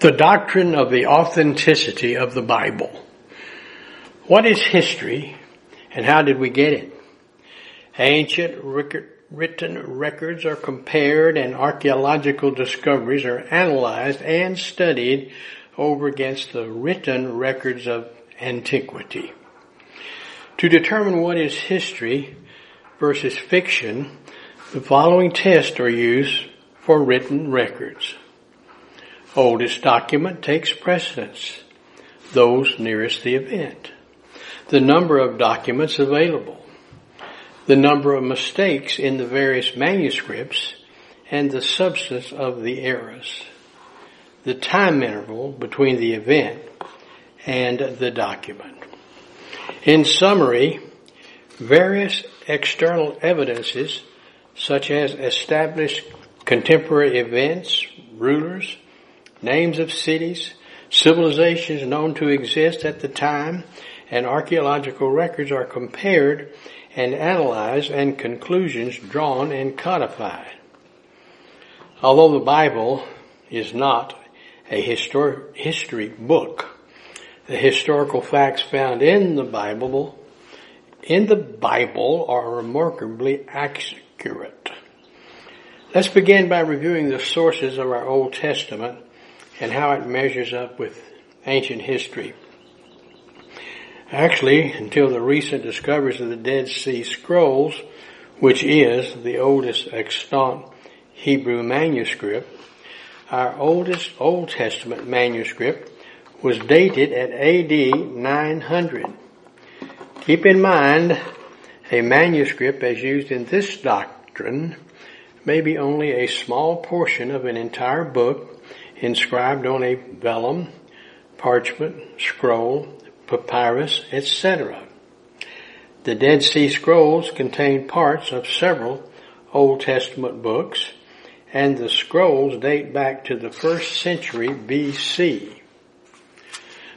The doctrine of the authenticity of the Bible. What is history and how did we get it? Ancient written records are compared and archaeological discoveries are analyzed and studied over against the written records of antiquity. To determine what is history versus fiction, the following tests are used for written records. Oldest document takes precedence, those nearest the event. The number of documents available, the number of mistakes in the various manuscripts, and the substance of the errors. The time interval between the event and the document. In summary, various external evidences such as established contemporary events, rulers, names of cities, civilizations known to exist at the time, and archaeological records are compared and analyzed and conclusions drawn and codified. Although the Bible is not a histor- history book, the historical facts found in the Bible in the Bible are remarkably accurate. Let's begin by reviewing the sources of our Old Testament and how it measures up with ancient history. Actually, until the recent discoveries of the Dead Sea Scrolls, which is the oldest extant Hebrew manuscript, our oldest Old Testament manuscript was dated at AD 900. Keep in mind, a manuscript as used in this doctrine may be only a small portion of an entire book inscribed on a vellum, parchment, scroll, papyrus, etc. The Dead Sea Scrolls contain parts of several Old Testament books, and the scrolls date back to the first century BC.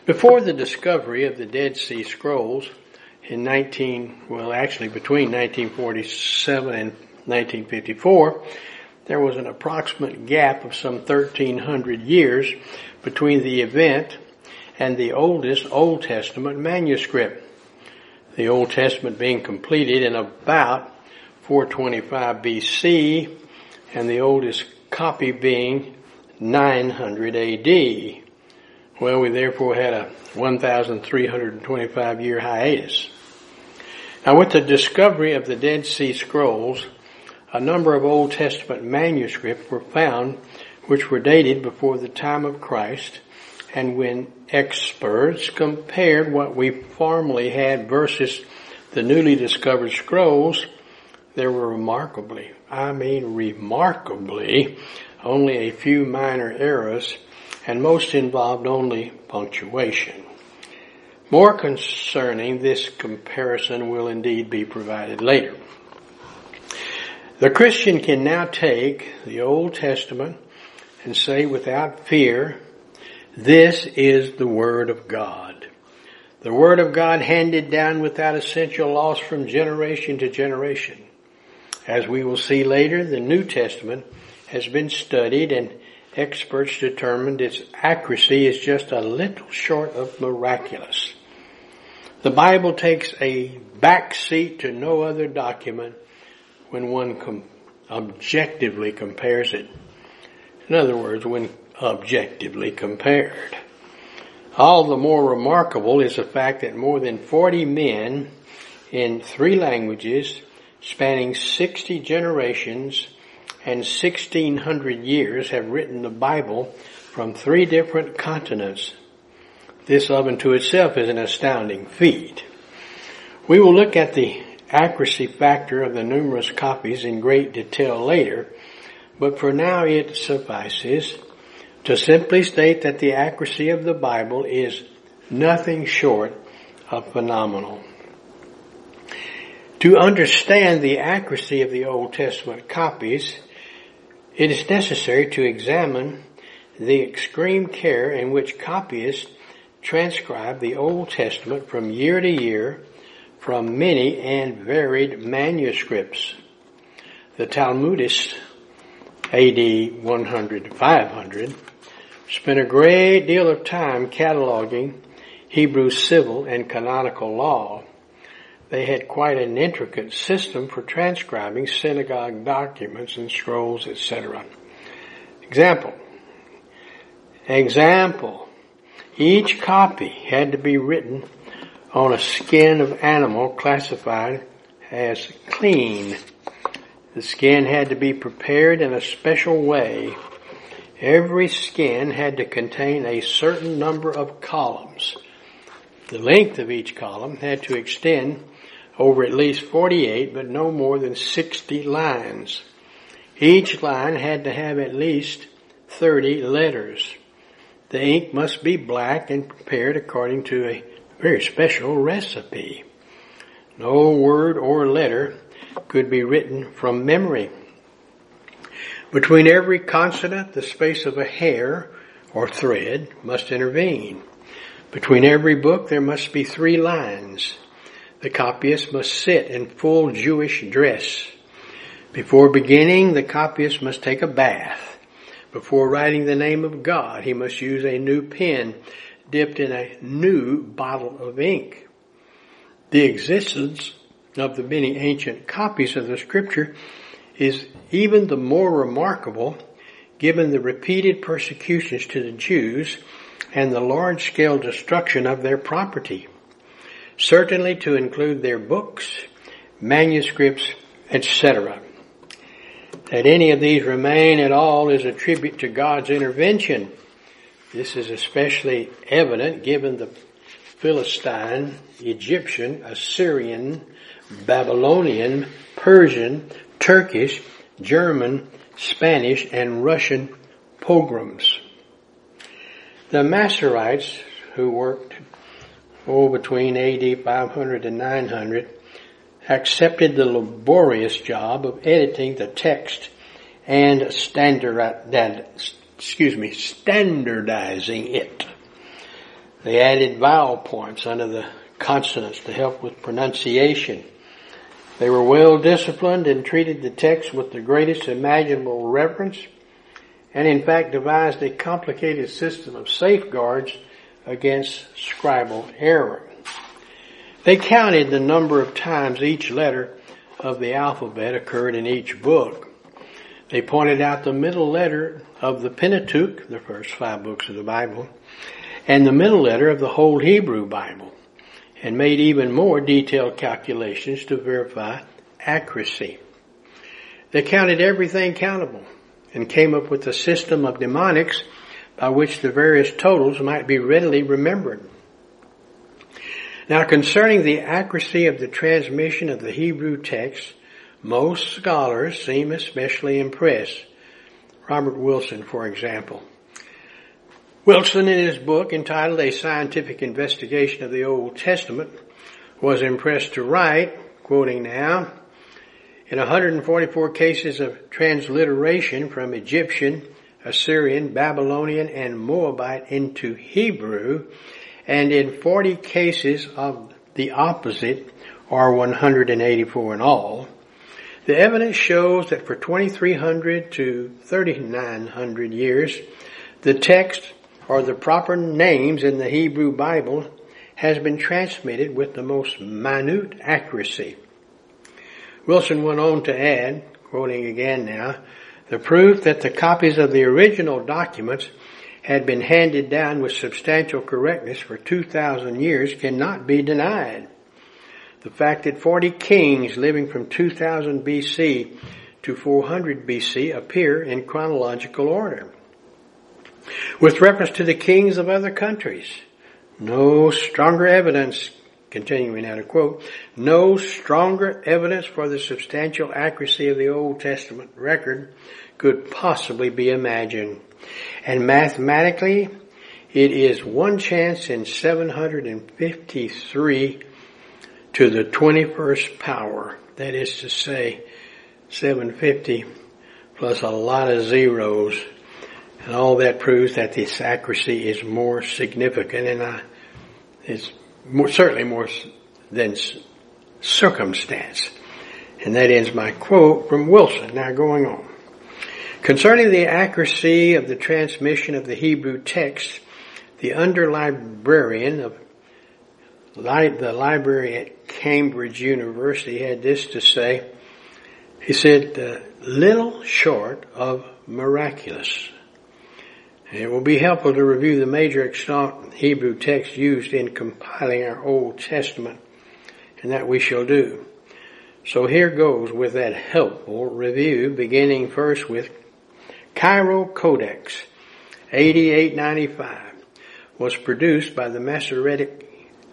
Before the discovery of the Dead Sea Scrolls in 19, well actually between 1947 and 1954, there was an approximate gap of some 1300 years between the event and the oldest Old Testament manuscript. The Old Testament being completed in about 425 BC and the oldest copy being 900 AD. Well, we therefore had a 1,325 year hiatus. Now with the discovery of the Dead Sea Scrolls, a number of Old Testament manuscripts were found which were dated before the time of Christ and when experts compared what we formerly had versus the newly discovered scrolls, there were remarkably, I mean remarkably, only a few minor errors and most involved only punctuation. More concerning this comparison will indeed be provided later. The Christian can now take the Old Testament and say without fear, this is the Word of God. The Word of God handed down without essential loss from generation to generation. As we will see later, the New Testament has been studied and experts determined its accuracy is just a little short of miraculous. The Bible takes a back seat to no other document when one com- objectively compares it. In other words, when objectively compared. All the more remarkable is the fact that more than 40 men in three languages spanning 60 generations and 1600 years have written the Bible from three different continents. This of and to itself is an astounding feat. We will look at the accuracy factor of the numerous copies in great detail later, but for now it suffices to simply state that the accuracy of the Bible is nothing short of phenomenal. To understand the accuracy of the Old Testament copies, it is necessary to examine the extreme care in which copyists transcribe the Old Testament from year to year from many and varied manuscripts. The Talmudists, AD 100 500, spent a great deal of time cataloging Hebrew civil and canonical law. They had quite an intricate system for transcribing synagogue documents and scrolls, etc. Example. Example. Each copy had to be written on a skin of animal classified as clean. The skin had to be prepared in a special way. Every skin had to contain a certain number of columns. The length of each column had to extend over at least 48, but no more than 60 lines. Each line had to have at least 30 letters. The ink must be black and prepared according to a very special recipe. No word or letter could be written from memory. Between every consonant, the space of a hair or thread must intervene. Between every book, there must be three lines. The copyist must sit in full Jewish dress. Before beginning, the copyist must take a bath. Before writing the name of God, he must use a new pen dipped in a new bottle of ink. The existence of the many ancient copies of the scripture is even the more remarkable given the repeated persecutions to the Jews and the large scale destruction of their property. Certainly to include their books, manuscripts, etc. That any of these remain at all is a tribute to God's intervention. This is especially evident given the Philistine, Egyptian, Assyrian, Babylonian, Persian, Turkish, German, Spanish, and Russian pogroms. The Masoretes, who worked oh, between AD 500 and 900, accepted the laborious job of editing the text and standard, excuse me, standardizing it. They added vowel points under the consonants to help with pronunciation. They were well disciplined and treated the text with the greatest imaginable reverence and in fact devised a complicated system of safeguards against scribal error. They counted the number of times each letter of the alphabet occurred in each book. They pointed out the middle letter of the Pentateuch, the first five books of the Bible, and the middle letter of the whole Hebrew Bible, and made even more detailed calculations to verify accuracy. They counted everything countable and came up with a system of mnemonics by which the various totals might be readily remembered. Now concerning the accuracy of the transmission of the Hebrew text, most scholars seem especially impressed. Robert Wilson, for example. Wilson, in his book entitled A Scientific Investigation of the Old Testament, was impressed to write, quoting now, in 144 cases of transliteration from Egyptian, Assyrian, Babylonian, and Moabite into Hebrew, and in 40 cases of the opposite, or 184 in all, the evidence shows that for 2300 to 3900 years, the text or the proper names in the Hebrew Bible has been transmitted with the most minute accuracy. Wilson went on to add, quoting again now, the proof that the copies of the original documents had been handed down with substantial correctness for 2,000 years cannot be denied. The fact that 40 kings living from 2000 BC to 400 BC appear in chronological order. With reference to the kings of other countries, no stronger evidence Continuing now quote, no stronger evidence for the substantial accuracy of the Old Testament record could possibly be imagined. And mathematically, it is one chance in 753 to the 21st power. That is to say, 750 plus a lot of zeros. And all that proves that this accuracy is more significant and I, it's more, certainly more than circumstance. And that ends my quote from Wilson. Now going on. Concerning the accuracy of the transmission of the Hebrew text, the under librarian of the library Cambridge University had this to say. He said, uh, little short of miraculous. It will be helpful to review the major extant Hebrew text used in compiling our Old Testament, and that we shall do. So here goes with that helpful review, beginning first with Cairo Codex, 8895, was produced by the Masoretic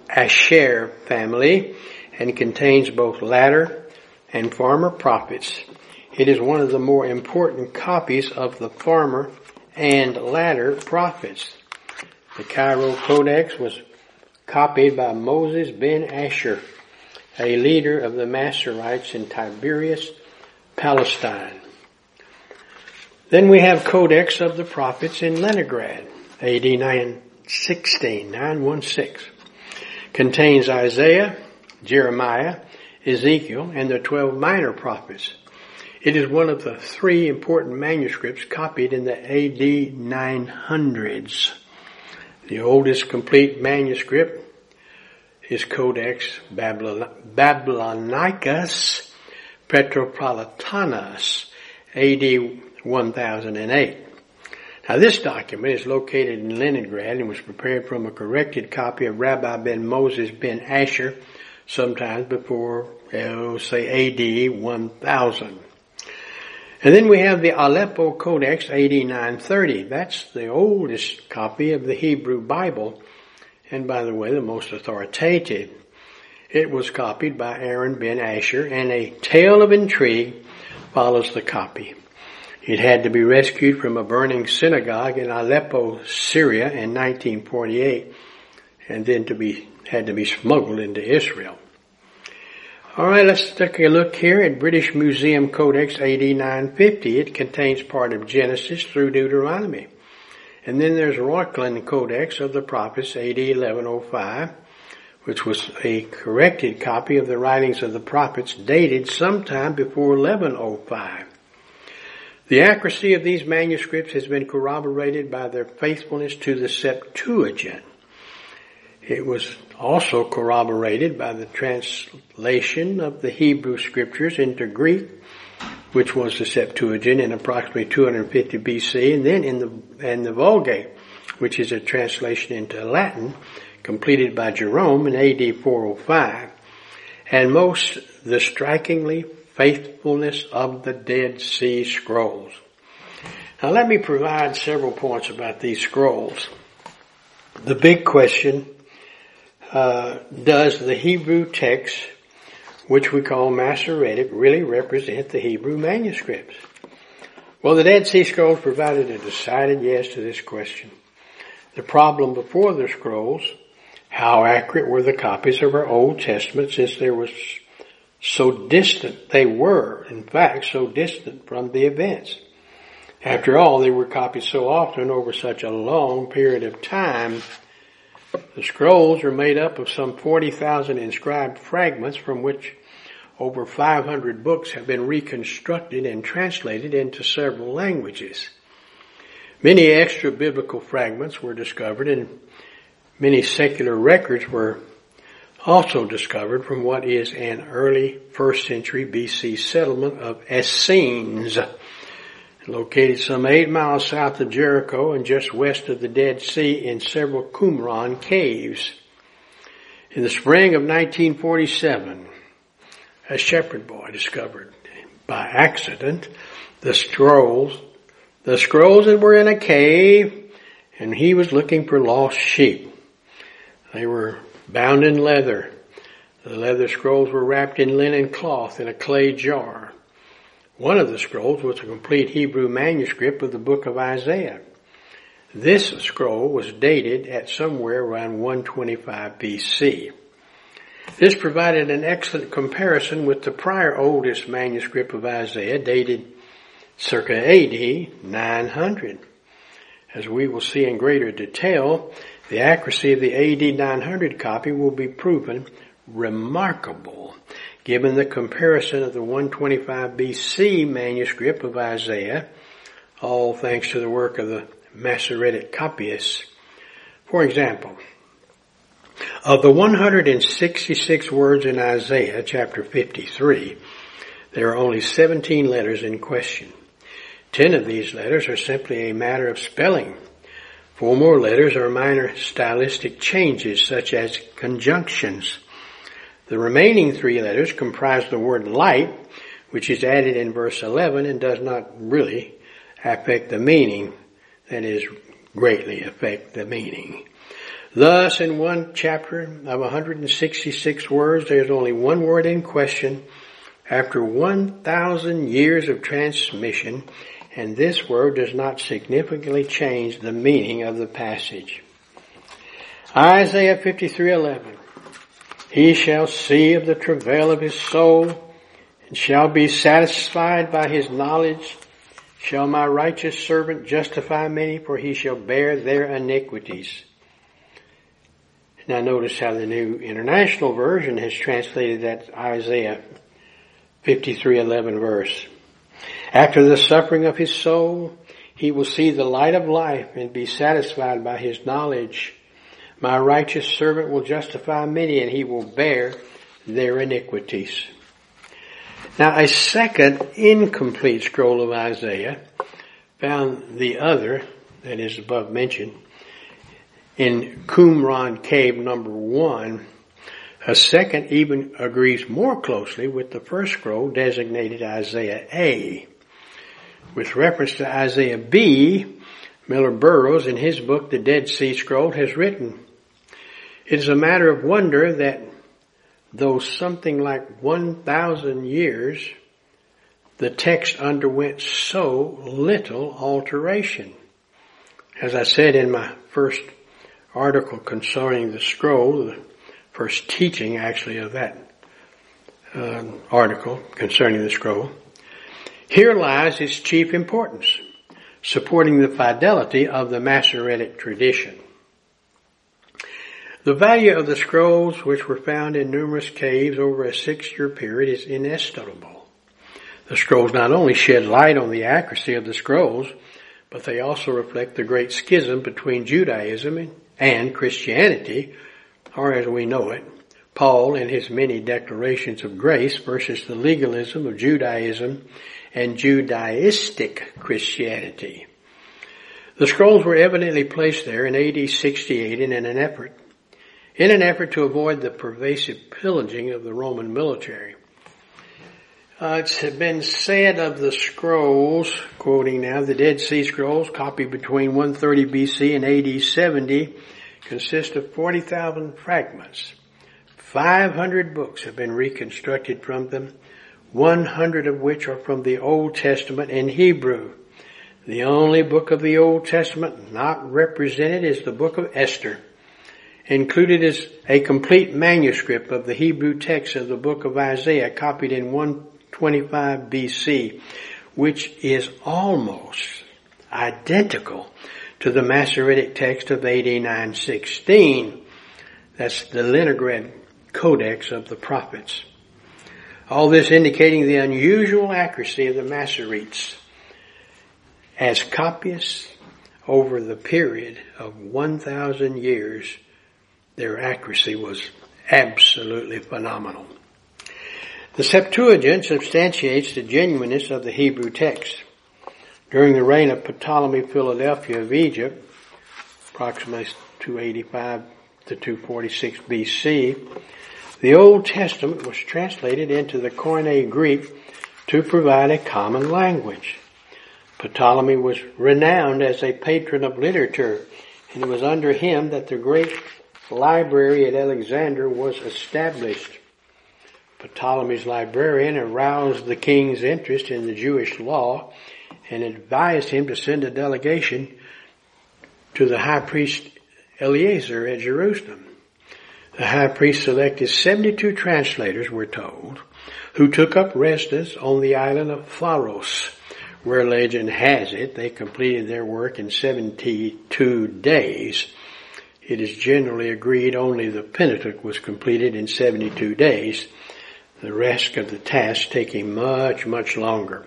Asher family and contains both latter and former prophets. It is one of the more important copies of the former and latter prophets. The Cairo Codex was copied by Moses ben Asher, a leader of the Masoretes in Tiberias, Palestine. Then we have Codex of the Prophets in Leningrad, AD 916, 916. Contains Isaiah, Jeremiah, Ezekiel, and the 12 minor prophets. It is one of the three important manuscripts copied in the AD 900s. The oldest complete manuscript is Codex Babylonicus Petropolitanus, AD 1008. Now this document is located in Leningrad and was prepared from a corrected copy of Rabbi ben Moses ben Asher sometimes before, say AD 1000. And then we have the Aleppo Codex 8930. That's the oldest copy of the Hebrew Bible and by the way, the most authoritative. It was copied by Aaron ben Asher and a tale of intrigue follows the copy. It had to be rescued from a burning synagogue in Aleppo, Syria in 1948 and then to be, had to be smuggled into Israel. Alright, let's take a look here at British Museum Codex AD 950. It contains part of Genesis through Deuteronomy. And then there's Reuchlin Codex of the Prophets AD 1105, which was a corrected copy of the writings of the prophets dated sometime before 1105. The accuracy of these manuscripts has been corroborated by their faithfulness to the Septuagint. It was also corroborated by the translation of the Hebrew scriptures into Greek, which was the Septuagint in approximately 250 BC, and then in the, in the Vulgate, which is a translation into Latin, completed by Jerome in AD 405. And most, the strikingly faithfulness of the Dead Sea Scrolls. Now let me provide several points about these scrolls. The big question, uh, does the Hebrew text, which we call Masoretic, really represent the Hebrew manuscripts? Well, the Dead Sea Scrolls provided a decided yes to this question. The problem before the scrolls, how accurate were the copies of our Old Testament since there was so distant they were, in fact, so distant from the events. After all, they were copied so often over such a long period of time. The scrolls are made up of some 40,000 inscribed fragments from which over 500 books have been reconstructed and translated into several languages. Many extra biblical fragments were discovered and many secular records were also discovered from what is an early first century BC settlement of Essenes, located some eight miles south of Jericho and just west of the Dead Sea in several Qumran caves. In the spring of 1947, a shepherd boy discovered by accident the scrolls, the scrolls that were in a cave, and he was looking for lost sheep. They were bound in leather. The leather scrolls were wrapped in linen cloth in a clay jar. One of the scrolls was a complete Hebrew manuscript of the book of Isaiah. This scroll was dated at somewhere around 125 BC. This provided an excellent comparison with the prior oldest manuscript of Isaiah dated circa AD 900. As we will see in greater detail, the accuracy of the AD 900 copy will be proven remarkable given the comparison of the 125 BC manuscript of Isaiah all thanks to the work of the Masoretic copyists. For example, of the 166 words in Isaiah chapter 53, there are only 17 letters in question. Ten of these letters are simply a matter of spelling. Four more letters are minor stylistic changes such as conjunctions. The remaining three letters comprise the word light, which is added in verse 11 and does not really affect the meaning, that is, greatly affect the meaning. Thus, in one chapter of 166 words, there's only one word in question after 1,000 years of transmission, and this word does not significantly change the meaning of the passage. Isaiah 53:11 He shall see of the travail of his soul and shall be satisfied by his knowledge. Shall my righteous servant justify many for he shall bear their iniquities. Now notice how the New International Version has translated that Isaiah 53:11 verse. After the suffering of his soul, he will see the light of life and be satisfied by his knowledge. My righteous servant will justify many and he will bear their iniquities. Now a second incomplete scroll of Isaiah found the other, that is above mentioned, in Qumran cave number one, a second even agrees more closely with the first scroll designated Isaiah A. With reference to Isaiah B, Millar Burrows in his book, The Dead Sea Scroll, has written, It is a matter of wonder that though something like 1,000 years, the text underwent so little alteration. As I said in my first article concerning the scroll, the first teaching actually of that uh, article concerning the scroll. Here lies its chief importance, supporting the fidelity of the Masoretic tradition. The value of the scrolls which were found in numerous caves over a six-year period is inestimable. The scrolls not only shed light on the accuracy of the scrolls, but they also reflect the great schism between Judaism and and Christianity, or as we know it, Paul in his many declarations of grace versus the legalism of Judaism and Judaistic Christianity. The scrolls were evidently placed there in AD 68 in an effort, in an effort to avoid the pervasive pillaging of the Roman military. Uh, it's been said of the scrolls, quoting now, the Dead Sea Scrolls, copied between 130 BC and AD 70, consist of 40,000 fragments. 500 books have been reconstructed from them, 100 of which are from the Old Testament in Hebrew. The only book of the Old Testament not represented is the book of Esther. Included is a complete manuscript of the Hebrew text of the book of Isaiah copied in 125 BC, which is almost identical to the Masoretic text of AD 916. That's the Leningrad Codex of the Prophets. All this indicating the unusual accuracy of the Masoretes as copyists over the period of 1,000 years, their accuracy was absolutely phenomenal. The Septuagint substantiates the genuineness of the Hebrew text. During the reign of Ptolemy Philadelphus of Egypt, approximately 285 to 246 BC, the Old Testament was translated into the Koine Greek to provide a common language. Ptolemy was renowned as a patron of literature, and it was under him that the great library at Alexandria was established. Ptolemy's librarian aroused the king's interest in the Jewish law and advised him to send a delegation to the high priest Eleazar at Jerusalem. The high priest selected 72 translators, we're told, who took up residence on the island of Pharos, where legend has it they completed their work in 72 days. It is generally agreed only the Pentateuch was completed in 72 days the rest of the task taking much, much longer.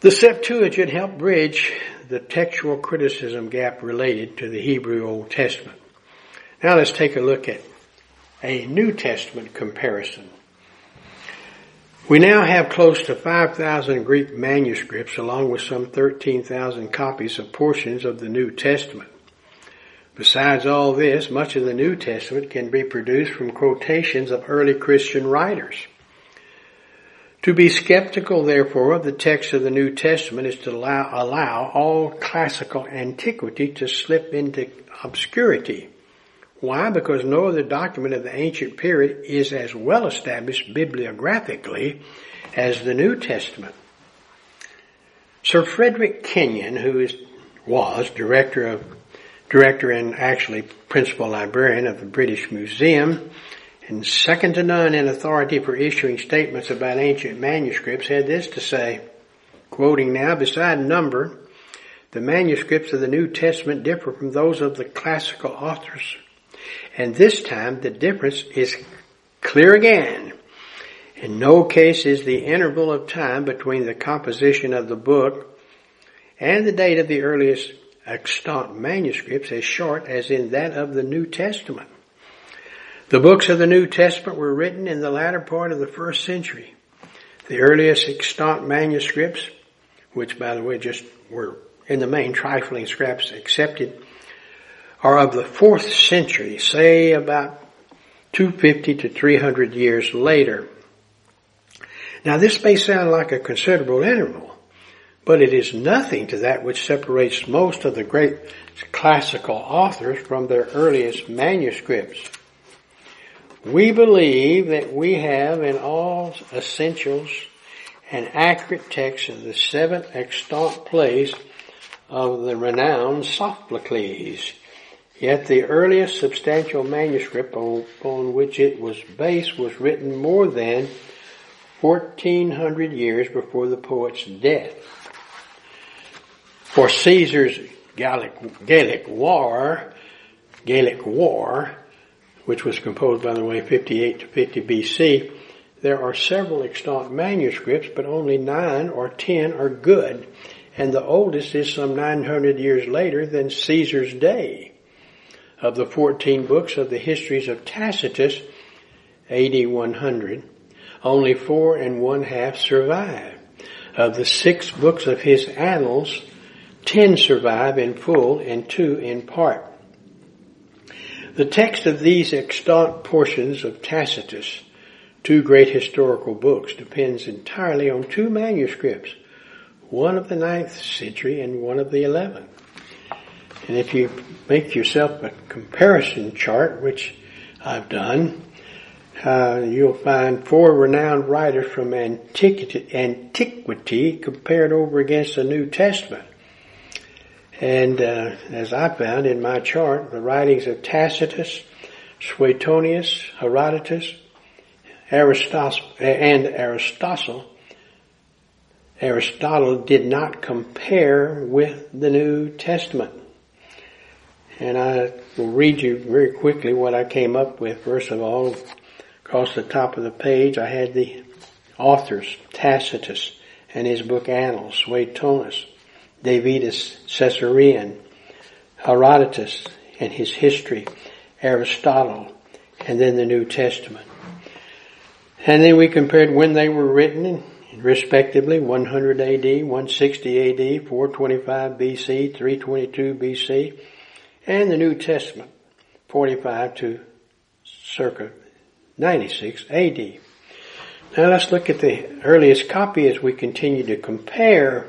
The Septuagint helped bridge the textual criticism gap related to the Hebrew Old Testament. Now let's take a look at a New Testament comparison. We now have close to 5,000 Greek manuscripts along with some 13,000 copies of portions of the New Testament. Besides all this, much of the New Testament can be produced from quotations of early Christian writers. To be skeptical, therefore, of the text of the New Testament is to allow, allow all classical antiquity to slip into obscurity. Why? Because no other document of the ancient period is as well established bibliographically as the New Testament. Sir Frederick Kenyon, who is, was director of, director and actually principal librarian of the British Museum, and second to none in authority for issuing statements about ancient manuscripts, had this to say, quoting now, beside number, the manuscripts of the New Testament differ from those of the classical authors. And this time the difference is clear again. In no case is the interval of time between the composition of the book and the date of the earliest extant manuscripts as short as in that of the New Testament. The books of the New Testament were written in the latter part of the first century. The earliest extant manuscripts, which by the way just were in the main trifling scraps accepted, are of the fourth century, say about 250 to 300 years later. Now this may sound like a considerable interval, but it is nothing to that which separates most of the great classical authors from their earliest manuscripts. We believe that we have in all essentials an accurate text of the seventh extant plays of the renowned Sophocles. Yet the earliest substantial manuscript upon which it was based was written more than 1400 years before the poet's death. For Caesar's Gallic, War, Gallic War, which was composed, by the way, 58 to 50 BC, there are several extant manuscripts, but only nine or ten are good, and the oldest is some 900 years later than Caesar's day. Of the 14 books of the histories of Tacitus, AD 100, only four and one half survive. Of the six books of his annals, ten survive in full and two in part. The text of these extant portions of Tacitus, two great historical books, depends entirely on two manuscripts, one of the ninth century and one of the eleventh. And if you make yourself a comparison chart, which I've done, uh, you'll find four renowned writers from antiquity, antiquity compared over against the New Testament. And uh, as I found in my chart, the writings of Tacitus, Suetonius, Herodotus, Aristotle, and Aristotle, Aristotle did not compare with the New Testament. And I will read you very quickly what I came up with. First of all, across the top of the page, I had the authors, Tacitus and his book Annals, Suetonius, Davidus Caesarean, Herodotus and his history, Aristotle, and then the New Testament. And then we compared when they were written, respectively, 100 AD, 160 AD, 425 BC, 322 BC, and the New Testament, 45 to circa 96 AD. Now let's look at the earliest copy as we continue to compare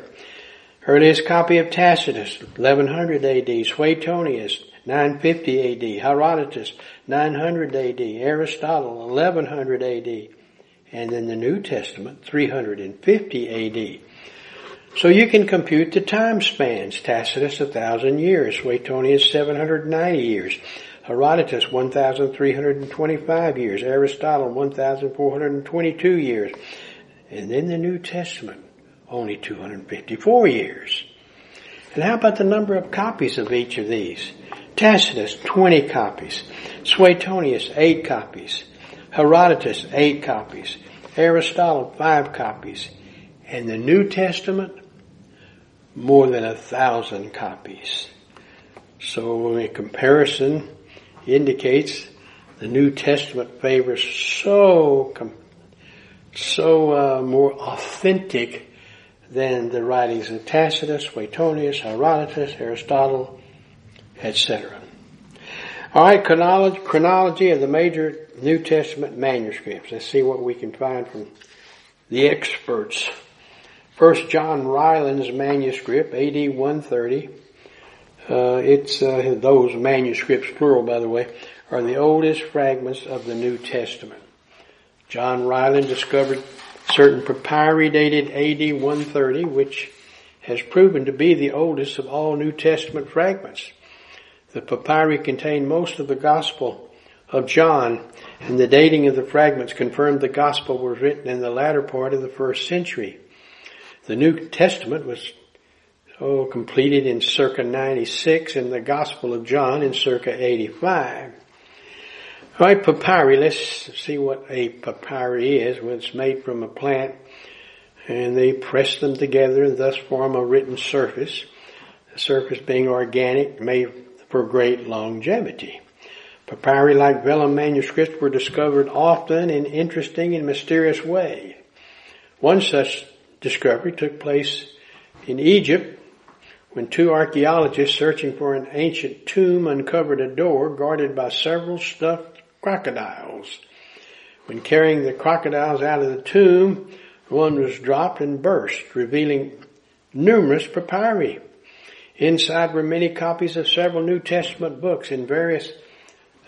Earliest copy of Tacitus, 1100 AD. Suetonius, 950 AD. Herodotus, 900 AD. Aristotle, 1100 AD. And then the New Testament, 350 AD. So you can compute the time spans. Tacitus, a thousand years. Suetonius, 790 years. Herodotus, 1,325 years. Aristotle, 1,422 years. And then the New Testament, only 254 years. And how about the number of copies of each of these? Tacitus, 20 copies. Suetonius, 8 copies. Herodotus, 8 copies. Aristotle, 5 copies. And the New Testament, more than a thousand copies. So a comparison indicates the New Testament favors so, so uh, more authentic than the writings of Tacitus, Suetonius, Herodotus, Aristotle, etc. All right, chronology, chronology of the major New Testament manuscripts. Let's see what we can find from the experts. First John Ryland's manuscript, AD 130. Uh, it's uh, those manuscripts, plural by the way, are the oldest fragments of the New Testament. John Ryland discovered certain papyri dated AD 130, which has proven to be the oldest of all New Testament fragments. The papyri contain most of the Gospel of John, and the dating of the fragments confirmed the Gospel was written in the latter part of the first century. The New Testament was oh, completed in circa 96 and the Gospel of John in circa 85. All right, papyri. Let's see what a papyri is. Well, it's made from a plant and they press them together and thus form a written surface. The surface being organic, made for great longevity. Papyri, like vellum manuscripts, were discovered often in interesting and mysterious way. One such discovery took place in Egypt when two archaeologists searching for an ancient tomb uncovered a door guarded by several stuffed crocodiles. When carrying the crocodiles out of the tomb, one was dropped and burst, revealing numerous papyri. Inside were many copies of several New Testament books and various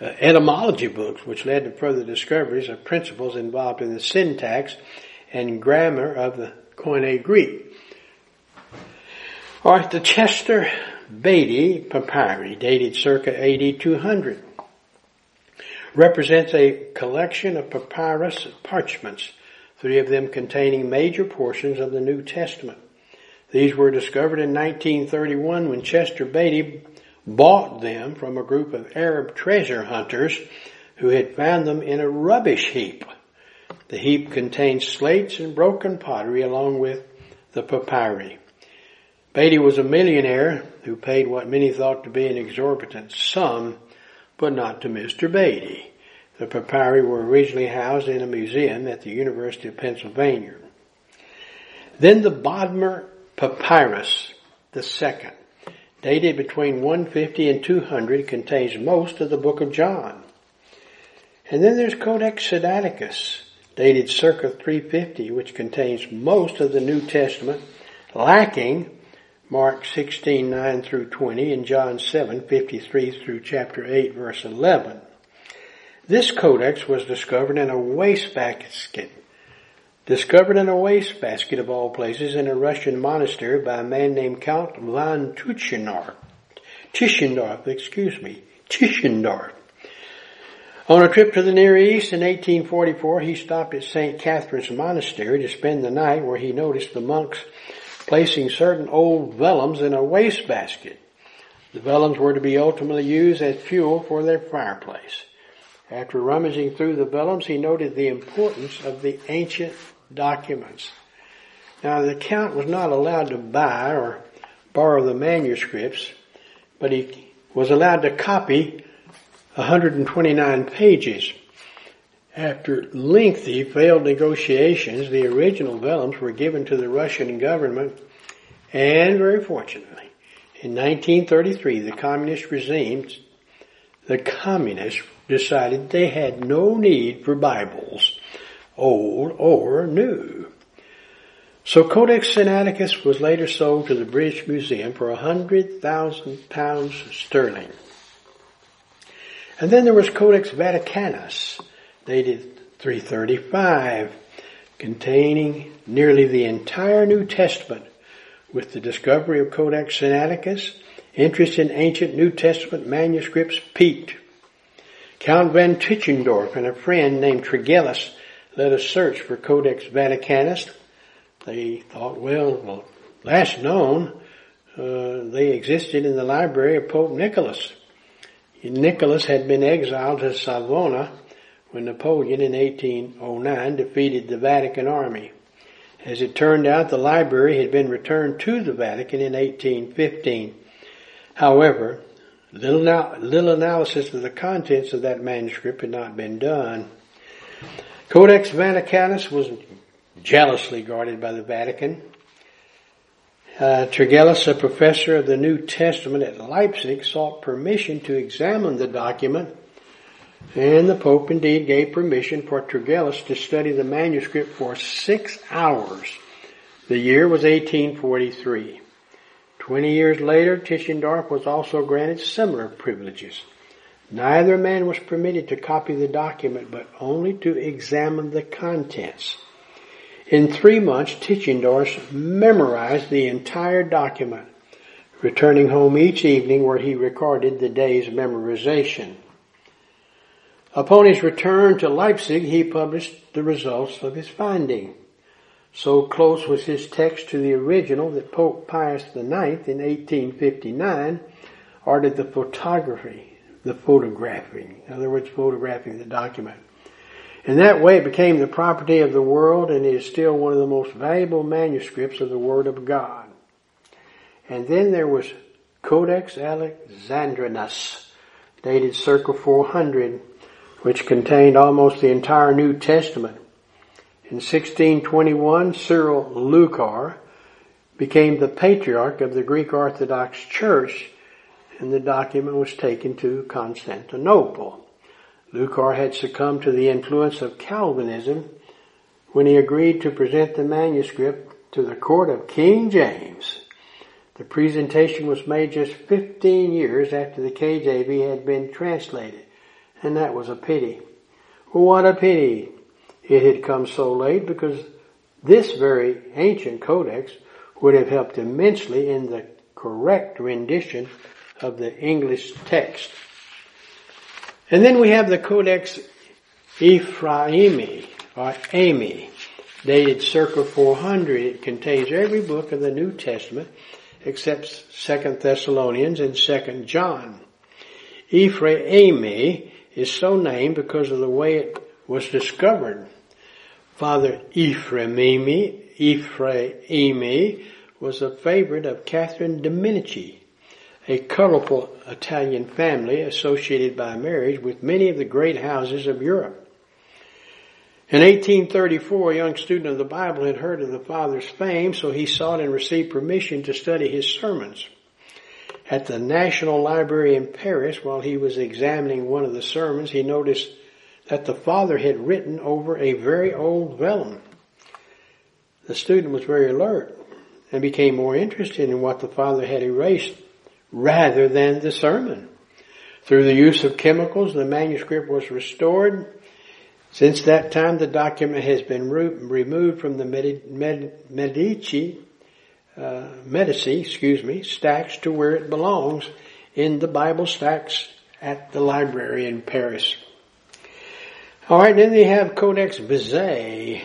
uh, etymology books, which led to further discoveries of principles involved in the syntax and grammar of the Koine Greek. Alright, the Chester Beatty papyri, dated circa AD 200 represents a collection of papyrus parchments, three of them containing major portions of the New Testament. These were discovered in 1931 when Chester Beatty bought them from a group of Arab treasure hunters who had found them in a rubbish heap. The heap contained slates and broken pottery along with the papyri. Beatty was a millionaire who paid what many thought to be an exorbitant sum but not to Mr. Beatty. The papyri were originally housed in a museum at the University of Pennsylvania. Then the Bodmer Papyrus II, dated between 150 and 200, contains most of the book of John. And then there's Codex Sinaiticus, dated circa 350, which contains most of the New Testament, lacking Mark 16, 9 through 20 and John 7, 53 through chapter 8 verse 11. This codex was discovered in a wastebasket, discovered in a wastebasket of all places in a Russian monastery by a man named Count von Tuchendorf. Tischendorf, excuse me, Tischendorf. On a trip to the Near East in 1844, he stopped at St. Catherine's Monastery to spend the night where he noticed the monks placing certain old vellums in a wastebasket. The vellums were to be ultimately used as fuel for their fireplace. After rummaging through the vellums, he noted the importance of the ancient documents. Now the count was not allowed to buy or borrow the manuscripts, but he was allowed to copy 129 pages. After lengthy failed negotiations, the original vellums were given to the Russian government and very fortunately, in 1933, the communist regime, the communists decided they had no need for Bibles, old or new. So Codex Sinaiticus was later sold to the British Museum for a hundred thousand pounds sterling. And then there was Codex Vaticanus, dated 335, containing nearly the entire New Testament with the discovery of Codex Sinaiticus, interest in ancient New Testament manuscripts peaked. Count van Tischendorf and a friend named Tregelles led a search for Codex Vaticanus. They thought, well, last known, uh, they existed in the library of Pope Nicholas. Nicholas had been exiled to Savona when Napoleon in 1809 defeated the Vatican army. As it turned out, the library had been returned to the Vatican in 1815. However, little, little analysis of the contents of that manuscript had not been done. Codex Vaticanus was jealously guarded by the Vatican. Uh, a professor of the New Testament at Leipzig, sought permission to examine the document, and the Pope indeed gave permission for Tregelles to study the manuscript for six hours. The year was 1843. Twenty years later, Tischendorf was also granted similar privileges. Neither man was permitted to copy the document, but only to examine the contents. In three months, Tischendorf memorized the entire document, returning home each evening where he recorded the day's memorization. Upon his return to Leipzig, he published the results of his finding. So close was his text to the original that Pope Pius IX in 1859 ordered the photography the photographing. In other words, photographing the document. In that way, it became the property of the world and is still one of the most valuable manuscripts of the Word of God. And then there was Codex Alexandrinus, dated circa 400, which contained almost the entire New Testament. In 1621, Cyril Lucar became the patriarch of the Greek Orthodox Church and the document was taken to Constantinople. Lucar had succumbed to the influence of Calvinism when he agreed to present the manuscript to the court of King James. The presentation was made just 15 years after the KJV had been translated, and that was a pity. What a pity it had come so late because this very ancient codex would have helped immensely in the correct rendition of the English text. And then we have the Codex Ephraimi, or Ami, dated circa 400. It contains every book of the New Testament except Second Thessalonians and Second John. Ephraimi is so named because of the way it was discovered. Father Ephraimi, Ephraimi was a favorite of Catherine de Medici, a colorful Italian family associated by marriage with many of the great houses of Europe. In 1834, a young student of the Bible had heard of the Father's fame, so he sought and received permission to study his sermons. At the National Library in Paris, while he was examining one of the sermons, he noticed that the Father had written over a very old vellum. The student was very alert and became more interested in what the Father had erased rather than the sermon. Through the use of chemicals, the manuscript was restored. Since that time, the document has been removed from the Medici, uh, Medici, excuse me, stacks to where it belongs in the Bible stacks at the library in Paris. All right, then they have Codex Bezae,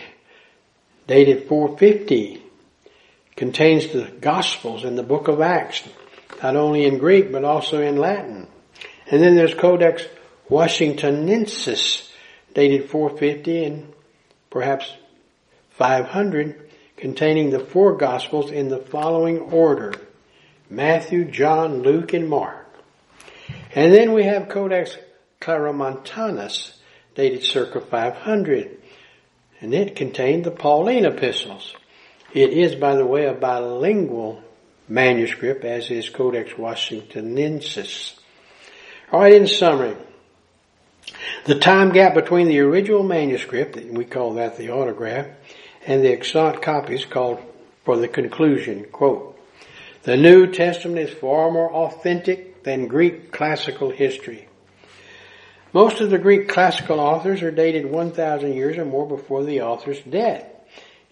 dated 450, contains the Gospels and the Book of Acts not only in Greek but also in Latin. And then there's Codex Washingtonensis, dated 450 and perhaps 500, containing the four Gospels in the following order. Matthew, John, Luke, and Mark. And then we have Codex Claromontanus, dated circa 500, and it contained the Pauline epistles. It is, by the way, a bilingual manuscript, as is Codex Washingtonensis. Alright, in summary, the time gap between the original manuscript, we call that the autograph, and the extant copies called for the conclusion, quote, the New Testament is far more authentic than Greek classical history. Most of the Greek classical authors are dated 1,000 years or more before the author's death.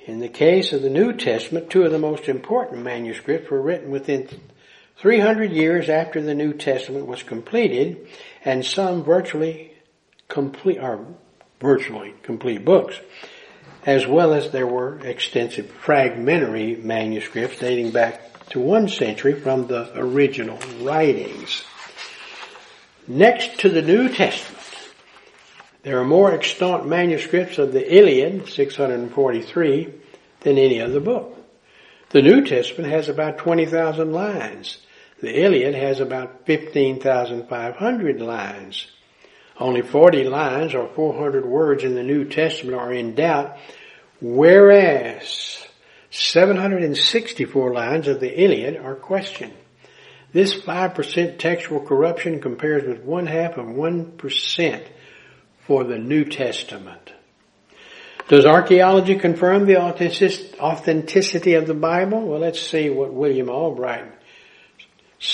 In the case of the New Testament, two of the most important manuscripts were written within 300 years after the New Testament was completed, and some virtually complete, or virtually complete books, as well as there were extensive fragmentary manuscripts dating back to one century from the original writings. Next to the New Testament, there are more extant manuscripts of the Iliad, 643, than any other book. The New Testament has about 20,000 lines. The Iliad has about 15,500 lines. Only 40 lines or 400 words in the New Testament are in doubt, whereas 764 lines of the Iliad are questioned. This 5% textual corruption compares with one half of 1% for the New Testament. Does archaeology confirm the authenticity of the Bible? Well, let's see what William Albright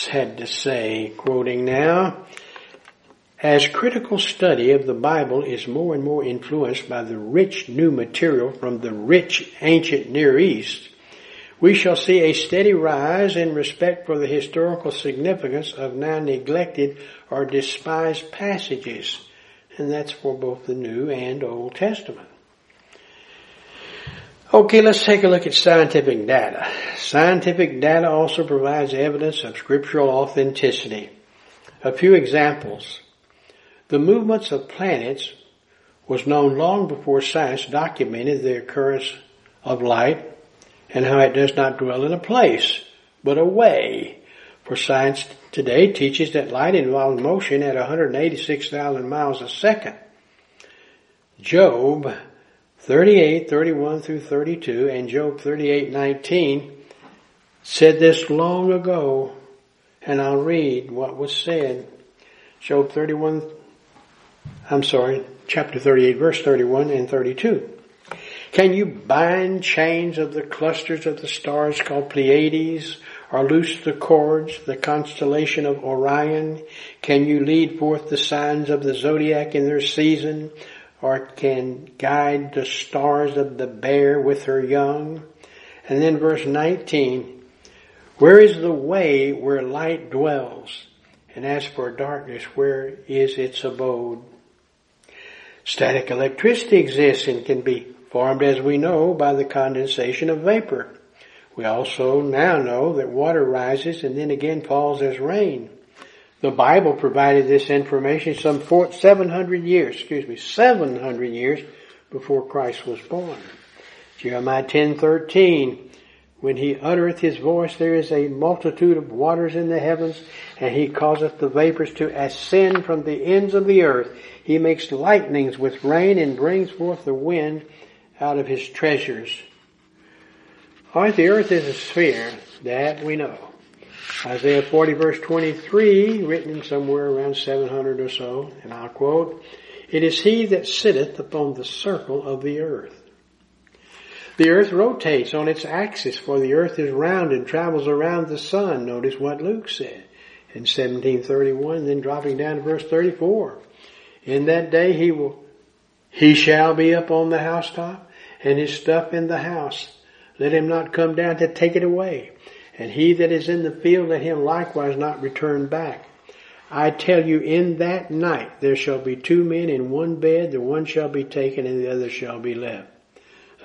had to say, quoting now. As critical study of the Bible is more and more influenced by the rich new material from the rich ancient Near East, we shall see a steady rise in respect for the historical significance of now neglected or despised passages. And that's for both the New and Old Testament. Okay, let's take a look at scientific data. Scientific data also provides evidence of scriptural authenticity. A few examples. The movements of planets was known long before science documented the occurrence of light and how it does not dwell in a place, but a way. For science today teaches that light involves motion at 186,000 miles a second. Job 38, 31 through 32 and Job 38, 19 said this long ago, and I'll read what was said. Job 31, I'm sorry, chapter 38, verse 31 and 32. Can you bind chains of the clusters of the stars called Pleiades or loose the cords, the constellation of Orion? Can you lead forth the signs of the zodiac in their season or can guide the stars of the bear with her young? And then verse 19, where is the way where light dwells? And as for darkness, where is its abode? Static electricity exists and can be formed as we know by the condensation of vapor. We also now know that water rises and then again falls as rain. The Bible provided this information some 700 years, excuse me, 700 years before Christ was born. Jeremiah 10:13 when he uttereth his voice there is a multitude of waters in the heavens and he causeth the vapors to ascend from the ends of the earth he makes lightnings with rain and brings forth the wind out of his treasures. Alright, the earth is a sphere, that we know. Isaiah 40 verse 23, written somewhere around 700 or so, and I'll quote, It is he that sitteth upon the circle of the earth. The earth rotates on its axis, for the earth is round and travels around the sun. Notice what Luke said in 1731, then dropping down to verse 34. In that day he will, he shall be up on the housetop and his stuff in the house. Let him not come down to take it away. And he that is in the field, let him likewise not return back. I tell you, in that night there shall be two men in one bed, the one shall be taken and the other shall be left.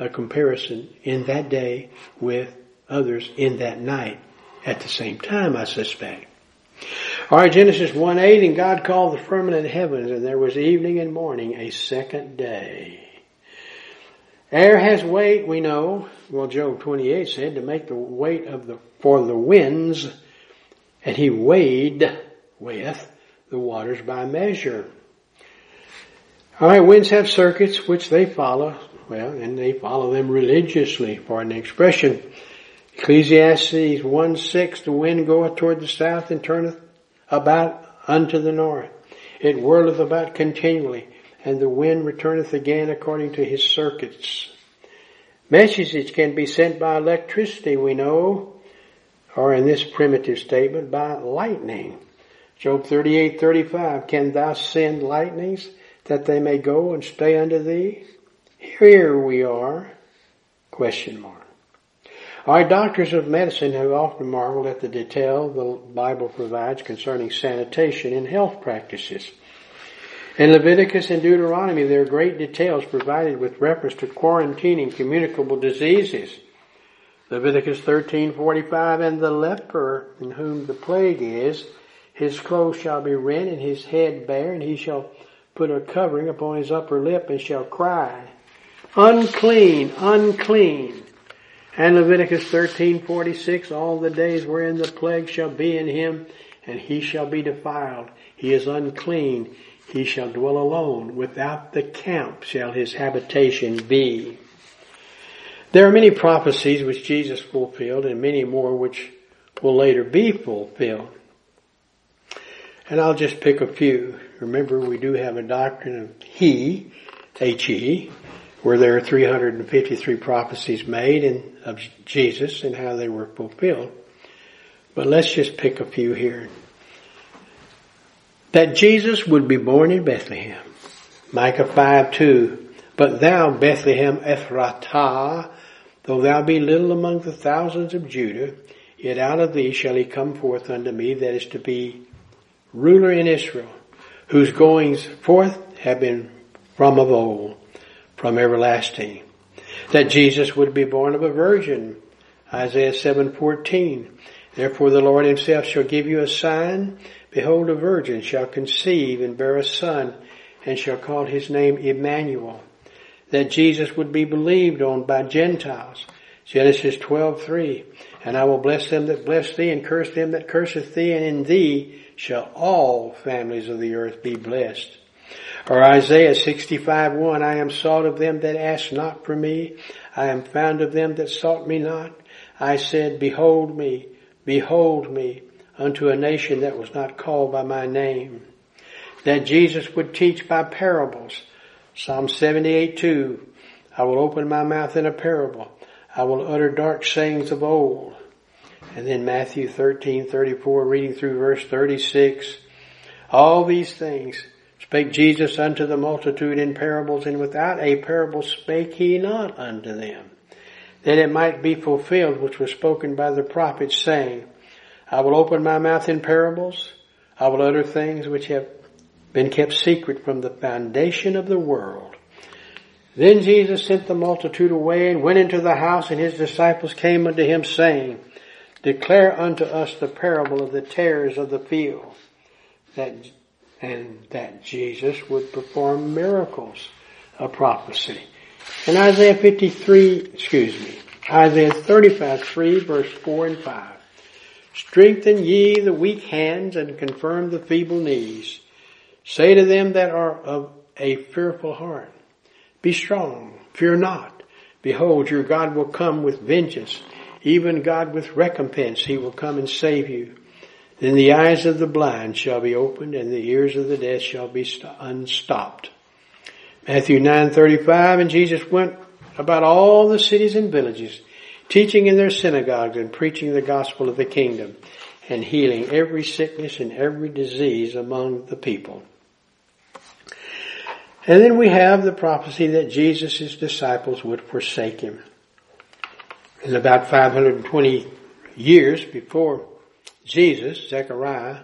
A comparison in that day with others in that night at the same time, I suspect. Alright, Genesis 1-8, and God called the firmament heavens, and there was evening and morning, a second day. Air has weight, we know. Well, Job 28 said to make the weight of the, for the winds, and he weighed with the waters by measure. Alright, winds have circuits which they follow, well, and they follow them religiously for an expression. Ecclesiastes 1 6, the wind goeth toward the south and turneth about unto the north. It whirleth about continually and the wind returneth again according to his circuits. Messages can be sent by electricity, we know, or in this primitive statement, by lightning. Job 38, 35, can thou send lightnings that they may go and stay unto thee? Here we are. Question mark. Our doctors of medicine have often marveled at the detail the Bible provides concerning sanitation and health practices. In Leviticus and Deuteronomy, there are great details provided with reference to quarantining communicable diseases. Leviticus 13:45 and the leper in whom the plague is his clothes shall be rent and his head bare and he shall put a covering upon his upper lip and shall cry unclean unclean And Leviticus 13:46, all the days wherein the plague shall be in him, and he shall be defiled. He is unclean. He shall dwell alone. Without the camp shall his habitation be. There are many prophecies which Jesus fulfilled and many more which will later be fulfilled. And I'll just pick a few. Remember, we do have a doctrine of He, H-E, where there are 353 prophecies made in, of Jesus and how they were fulfilled. But let's just pick a few here. That Jesus would be born in Bethlehem. Micah 5 2. But thou, Bethlehem Ephratah, though thou be little among the thousands of Judah, yet out of thee shall he come forth unto me that is to be ruler in Israel, whose goings forth have been from of old from everlasting. That Jesus would be born of a virgin. Isaiah 7:14. Therefore the Lord himself shall give you a sign. Behold a virgin shall conceive and bear a son and shall call his name Emmanuel. That Jesus would be believed on by Gentiles. Genesis 12:3. And I will bless them that bless thee and curse them that curseth thee and in thee shall all families of the earth be blessed. Or Isaiah 65, 1, I am sought of them that ask not for me. I am found of them that sought me not. I said, behold me, behold me unto a nation that was not called by my name. That Jesus would teach by parables. Psalm 78, 2, I will open my mouth in a parable. I will utter dark sayings of old. And then Matthew 13, 34, reading through verse 36. All these things Spake Jesus unto the multitude in parables, and without a parable spake he not unto them, that it might be fulfilled which was spoken by the prophets, saying, I will open my mouth in parables, I will utter things which have been kept secret from the foundation of the world. Then Jesus sent the multitude away and went into the house, and his disciples came unto him, saying, Declare unto us the parable of the tares of the field. That and that Jesus would perform miracles, a prophecy. In Isaiah 53, excuse me, Isaiah 35, 3, verse 4 and 5. Strengthen ye the weak hands and confirm the feeble knees. Say to them that are of a fearful heart, be strong, fear not. Behold, your God will come with vengeance, even God with recompense. He will come and save you. Then the eyes of the blind shall be opened and the ears of the deaf shall be unstopped. Matthew 9:35 and Jesus went about all the cities and villages teaching in their synagogues and preaching the gospel of the kingdom and healing every sickness and every disease among the people. And then we have the prophecy that Jesus' disciples would forsake him. In about 520 years before Jesus, Zechariah,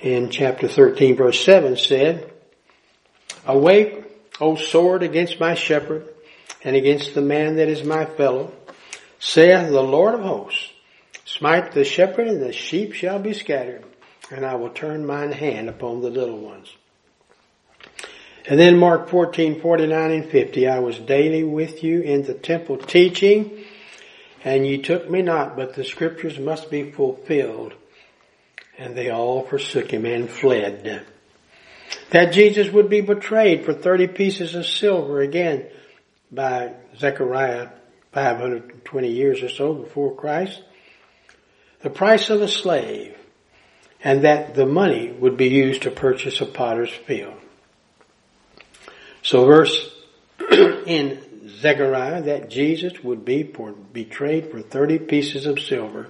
in chapter 13 verse 7 said, Awake, O sword, against my shepherd, and against the man that is my fellow, saith the Lord of hosts, Smite the shepherd, and the sheep shall be scattered, and I will turn mine hand upon the little ones. And then Mark 14, 49 and 50, I was daily with you in the temple teaching, and ye took me not, but the scriptures must be fulfilled. And they all forsook him and fled. That Jesus would be betrayed for 30 pieces of silver again by Zechariah 520 years or so before Christ. The price of a slave and that the money would be used to purchase a potter's field. So verse in Zechariah that Jesus would be betrayed for 30 pieces of silver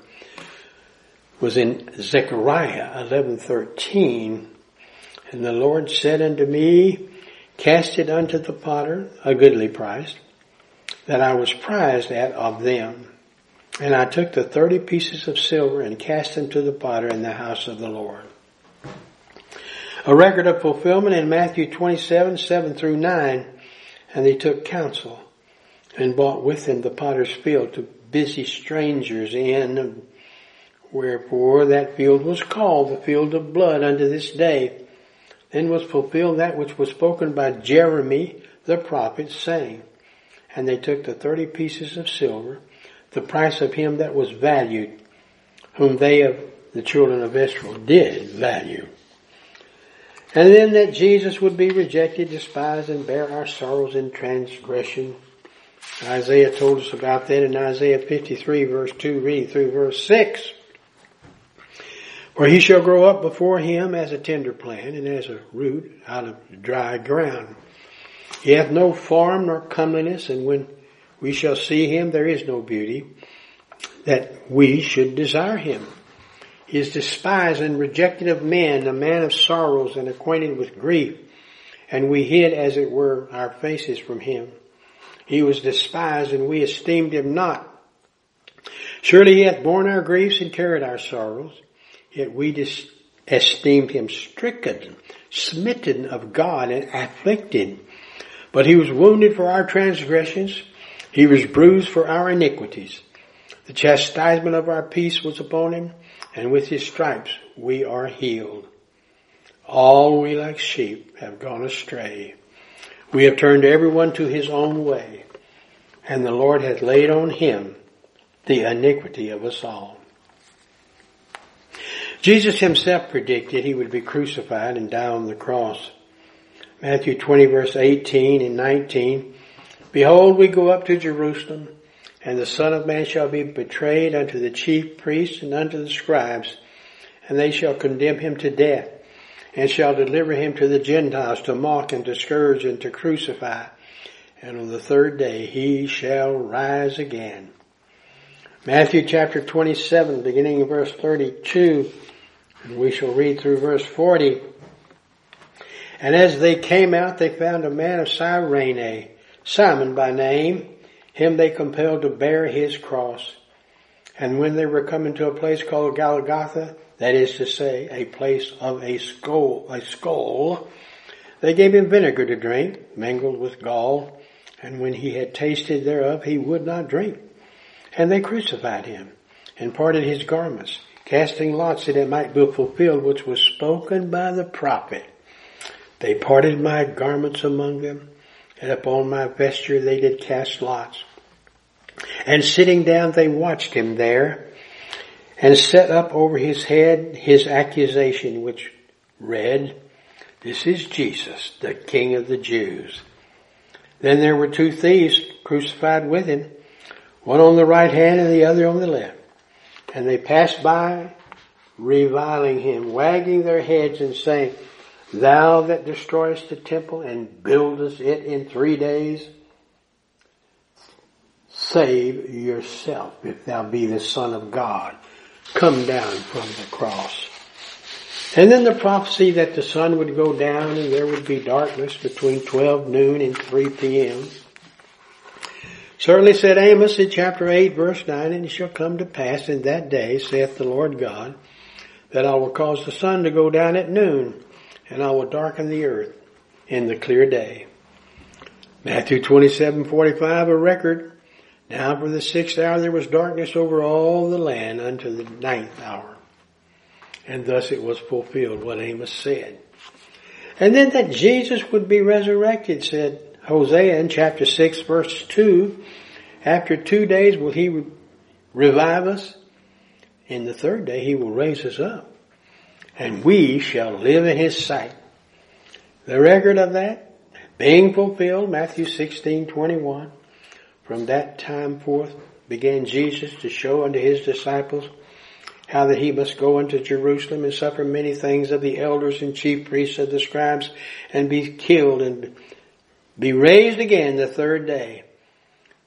was in Zechariah 11:13 and the Lord said unto me cast it unto the potter a goodly price that I was prized at of them. And I took the 30 pieces of silver and cast them to the potter in the house of the Lord. A record of fulfillment in Matthew 27, 7 through 9, and they took counsel and bought with him the potter's field to busy strangers in, wherefore that field was called the field of blood unto this day. Then was fulfilled that which was spoken by Jeremy the prophet saying, and they took the thirty pieces of silver, the price of him that was valued, whom they of the children of Israel did value. And then that Jesus would be rejected, despised, and bear our sorrows and transgression. Isaiah told us about that in Isaiah 53 verse 2 reading through verse 6. For he shall grow up before him as a tender plant and as a root out of dry ground. He hath no form nor comeliness, and when we shall see him, there is no beauty that we should desire him. He is despised and rejected of men, a man of sorrows and acquainted with grief, and we hid as it were our faces from him. He was despised and we esteemed him not. Surely he hath borne our griefs and carried our sorrows, yet we dis- esteemed him stricken, smitten of God and afflicted. But he was wounded for our transgressions, he was bruised for our iniquities. The chastisement of our peace was upon him, and with his stripes we are healed. All we like sheep have gone astray. We have turned everyone to his own way, and the Lord hath laid on him the iniquity of us all. Jesus himself predicted he would be crucified and die on the cross. Matthew 20 verse 18 and 19. Behold, we go up to Jerusalem and the Son of Man shall be betrayed unto the chief priests and unto the scribes, and they shall condemn him to death, and shall deliver him to the Gentiles to mock and to scourge and to crucify. And on the third day he shall rise again. Matthew chapter 27, beginning in verse 32, and we shall read through verse 40. And as they came out, they found a man of Cyrene, Simon by name, him they compelled to bear his cross. And when they were coming to a place called Golgotha, that is to say, a place of a skull, a skull, they gave him vinegar to drink, mingled with gall, and when he had tasted thereof, he would not drink. And they crucified him, and parted his garments, casting lots that it might be fulfilled which was spoken by the prophet. They parted my garments among them, and upon my vesture they did cast lots. And sitting down they watched him there, and set up over his head his accusation which read, This is Jesus, the King of the Jews. Then there were two thieves crucified with him, one on the right hand and the other on the left. And they passed by, reviling him, wagging their heads and saying, Thou that destroyest the temple and buildest it in three days, save yourself if thou be the son of God. Come down from the cross. And then the prophecy that the sun would go down and there would be darkness between 12 noon and 3 p.m. Certainly said Amos in chapter 8 verse 9, and it shall come to pass in that day, saith the Lord God, that I will cause the sun to go down at noon and I will darken the earth in the clear day. Matthew 27:45 a record. Now for the sixth hour there was darkness over all the land unto the ninth hour. And thus it was fulfilled what Amos said. And then that Jesus would be resurrected, said Hosea in chapter 6 verse 2. After two days will he revive us. In the third day he will raise us up and we shall live in his sight. The record of that being fulfilled, Matthew 16, 21. From that time forth began Jesus to show unto his disciples how that he must go unto Jerusalem and suffer many things of the elders and chief priests of the scribes and be killed and be raised again the third day.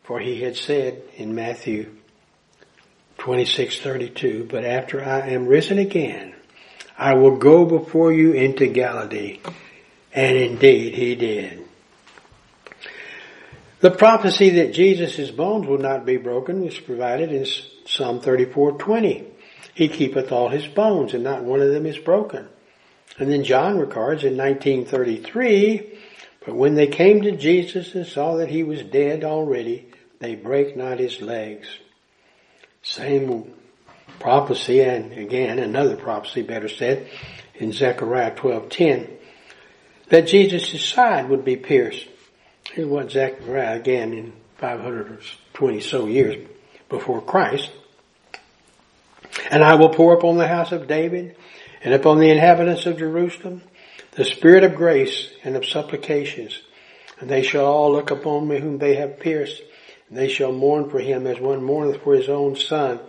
For he had said in Matthew 26, 32, but after I am risen again, I will go before you into Galilee. And indeed he did. The prophecy that Jesus' bones would not be broken was provided in Psalm 34:20. He keepeth all his bones and not one of them is broken. And then John records in 1933, but when they came to Jesus and saw that he was dead already, they brake not his legs. Same prophecy, and again another prophecy, better said, in Zechariah 12:10, that Jesus' side would be pierced. What Zechariah again in 520 so years before Christ. And I will pour upon the house of David and upon the inhabitants of Jerusalem the spirit of grace and of supplications. And they shall all look upon me whom they have pierced. And they shall mourn for him as one mourneth for his own son.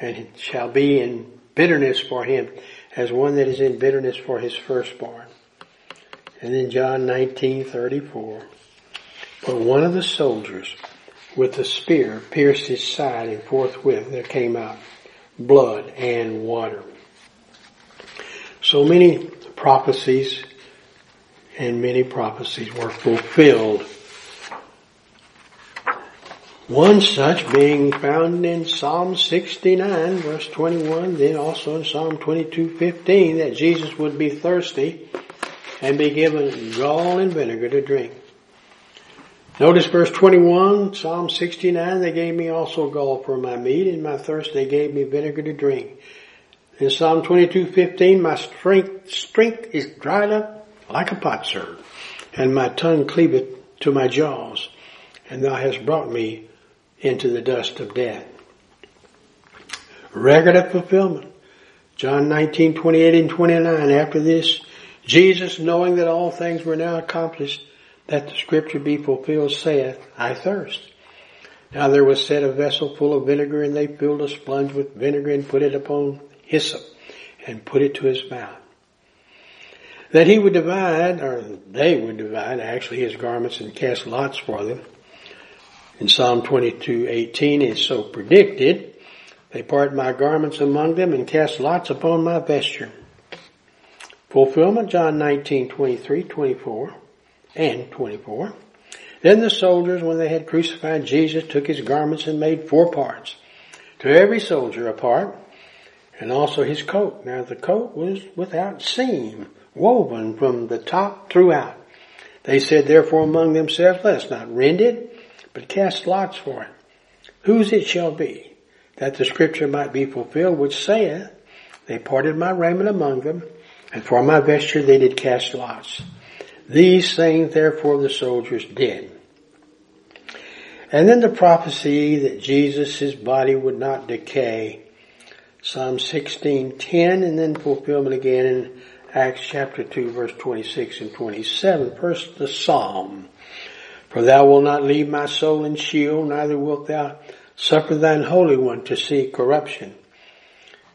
And it shall be in bitterness for him as one that is in bitterness for his firstborn. And in John 19:34, but one of the soldiers with a spear pierced his side and forthwith there came out blood and water. So many prophecies and many prophecies were fulfilled. One such being found in Psalm 69 verse 21, then also in Psalm 22:15 that Jesus would be thirsty and be given gall and vinegar to drink. Notice verse 21, Psalm 69, they gave me also gall for my meat, and my thirst they gave me vinegar to drink. In Psalm 22:15, my strength, strength is dried up like a potsherd, and my tongue cleaveth to my jaws, and thou hast brought me into the dust of death. Record of fulfillment. John 19, 28 and 29. After this, Jesus, knowing that all things were now accomplished, that the scripture be fulfilled, saith, I thirst. Now there was set a vessel full of vinegar, and they filled a sponge with vinegar and put it upon hyssop, and put it to his mouth. That he would divide, or they would divide actually his garments and cast lots for them. In Psalm 22:18 is so predicted, they part my garments among them and cast lots upon my vesture. Fulfillment, John 19:23, 24 and 24. Then the soldiers, when they had crucified Jesus, took his garments and made four parts. To every soldier a part, and also his coat. Now the coat was without seam, woven from the top throughout. They said therefore among themselves, let us not rend it, but cast lots for it. Whose it shall be, that the scripture might be fulfilled, which saith, they parted my raiment among them, and for my vesture they did cast lots. These things therefore the soldiers did. And then the prophecy that Jesus, his body would not decay. Psalm 16:10 and then fulfillment again in Acts chapter 2 verse 26 and 27. First the Psalm. For thou wilt not leave my soul in Sheol, neither wilt thou suffer thine Holy One to see corruption.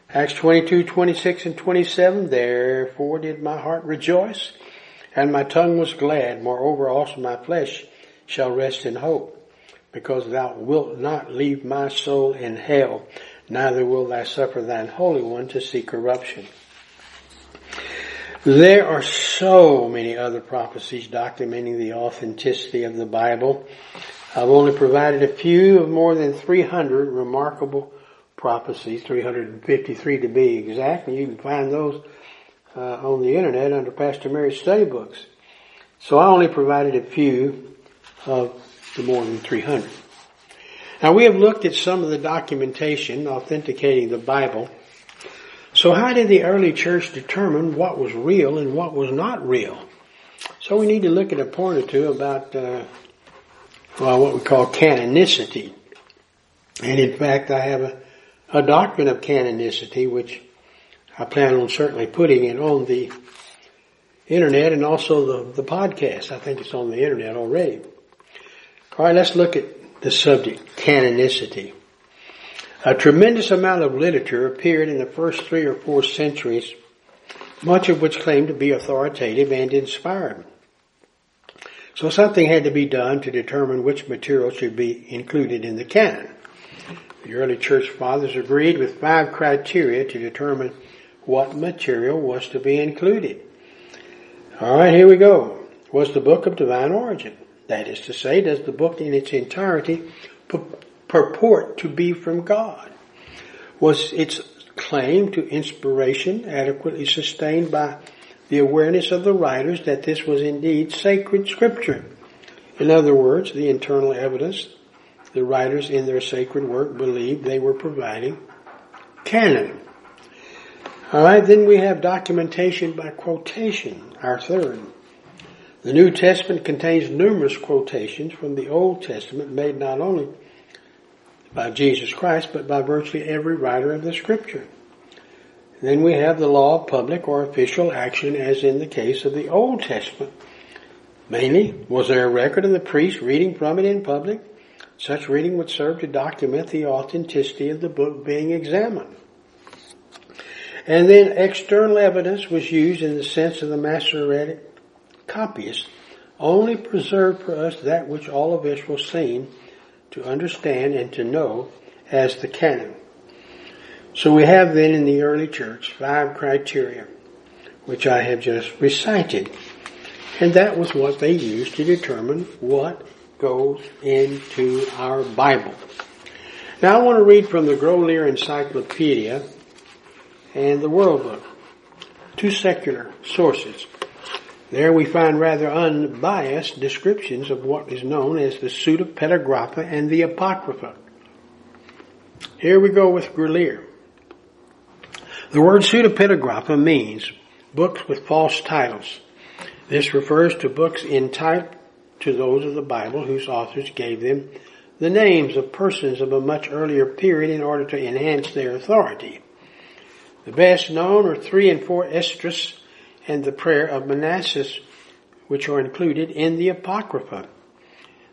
Acts 22, 26 and 27, therefore did my heart rejoice and my tongue was glad. Moreover, also my flesh shall rest in hope, because thou wilt not leave my soul in hell, neither will thou suffer thine Holy One to see corruption. There are so many other prophecies documenting the authenticity of the Bible. I've only provided a few of more than 300 remarkable prophecies, 353 to be exact, and you can find those uh, on the internet under Pastor Mary's study books. So I only provided a few of the more than 300. Now we have looked at some of the documentation authenticating the Bible. So how did the early church determine what was real and what was not real? So we need to look at a point or two about, uh, well, what we call canonicity. And in fact, I have a, a doctrine of canonicity, which I plan on certainly putting it on the internet and also the, the podcast. I think it's on the internet already. All right, let's look at the subject, canonicity. A tremendous amount of literature appeared in the first three or four centuries, much of which claimed to be authoritative and inspired. So something had to be done to determine which material should be included in the canon. The early church fathers agreed with five criteria to determine what material was to be included. Alright, here we go. Was the book of divine origin? That is to say, does the book in its entirety purport to be from God? Was its claim to inspiration adequately sustained by the awareness of the writers that this was indeed sacred scripture? In other words, the internal evidence the writers in their sacred work believed they were providing canon. Alright, then we have documentation by quotation, our third. The New Testament contains numerous quotations from the Old Testament made not only by Jesus Christ, but by virtually every writer of the scripture. Then we have the law of public or official action as in the case of the Old Testament. Mainly, was there a record of the priest reading from it in public? Such reading would serve to document the authenticity of the book being examined. And then external evidence was used in the sense of the Masoretic copyists only preserved for us that which all of Israel seen to understand and to know as the canon. So we have then in the early church five criteria, which I have just recited. And that was what they used to determine what goes into our Bible. Now I want to read from the Grolier Encyclopedia and the World Book, two secular sources. There we find rather unbiased descriptions of what is known as the Pseudepigrapha and the Apocrypha. Here we go with Grolier. The word Pseudepigrapha means books with false titles. This refers to books in type to those of the Bible whose authors gave them the names of persons of a much earlier period in order to enhance their authority. The best known are three and four Esdras and the prayer of Manasseh, which are included in the Apocrypha.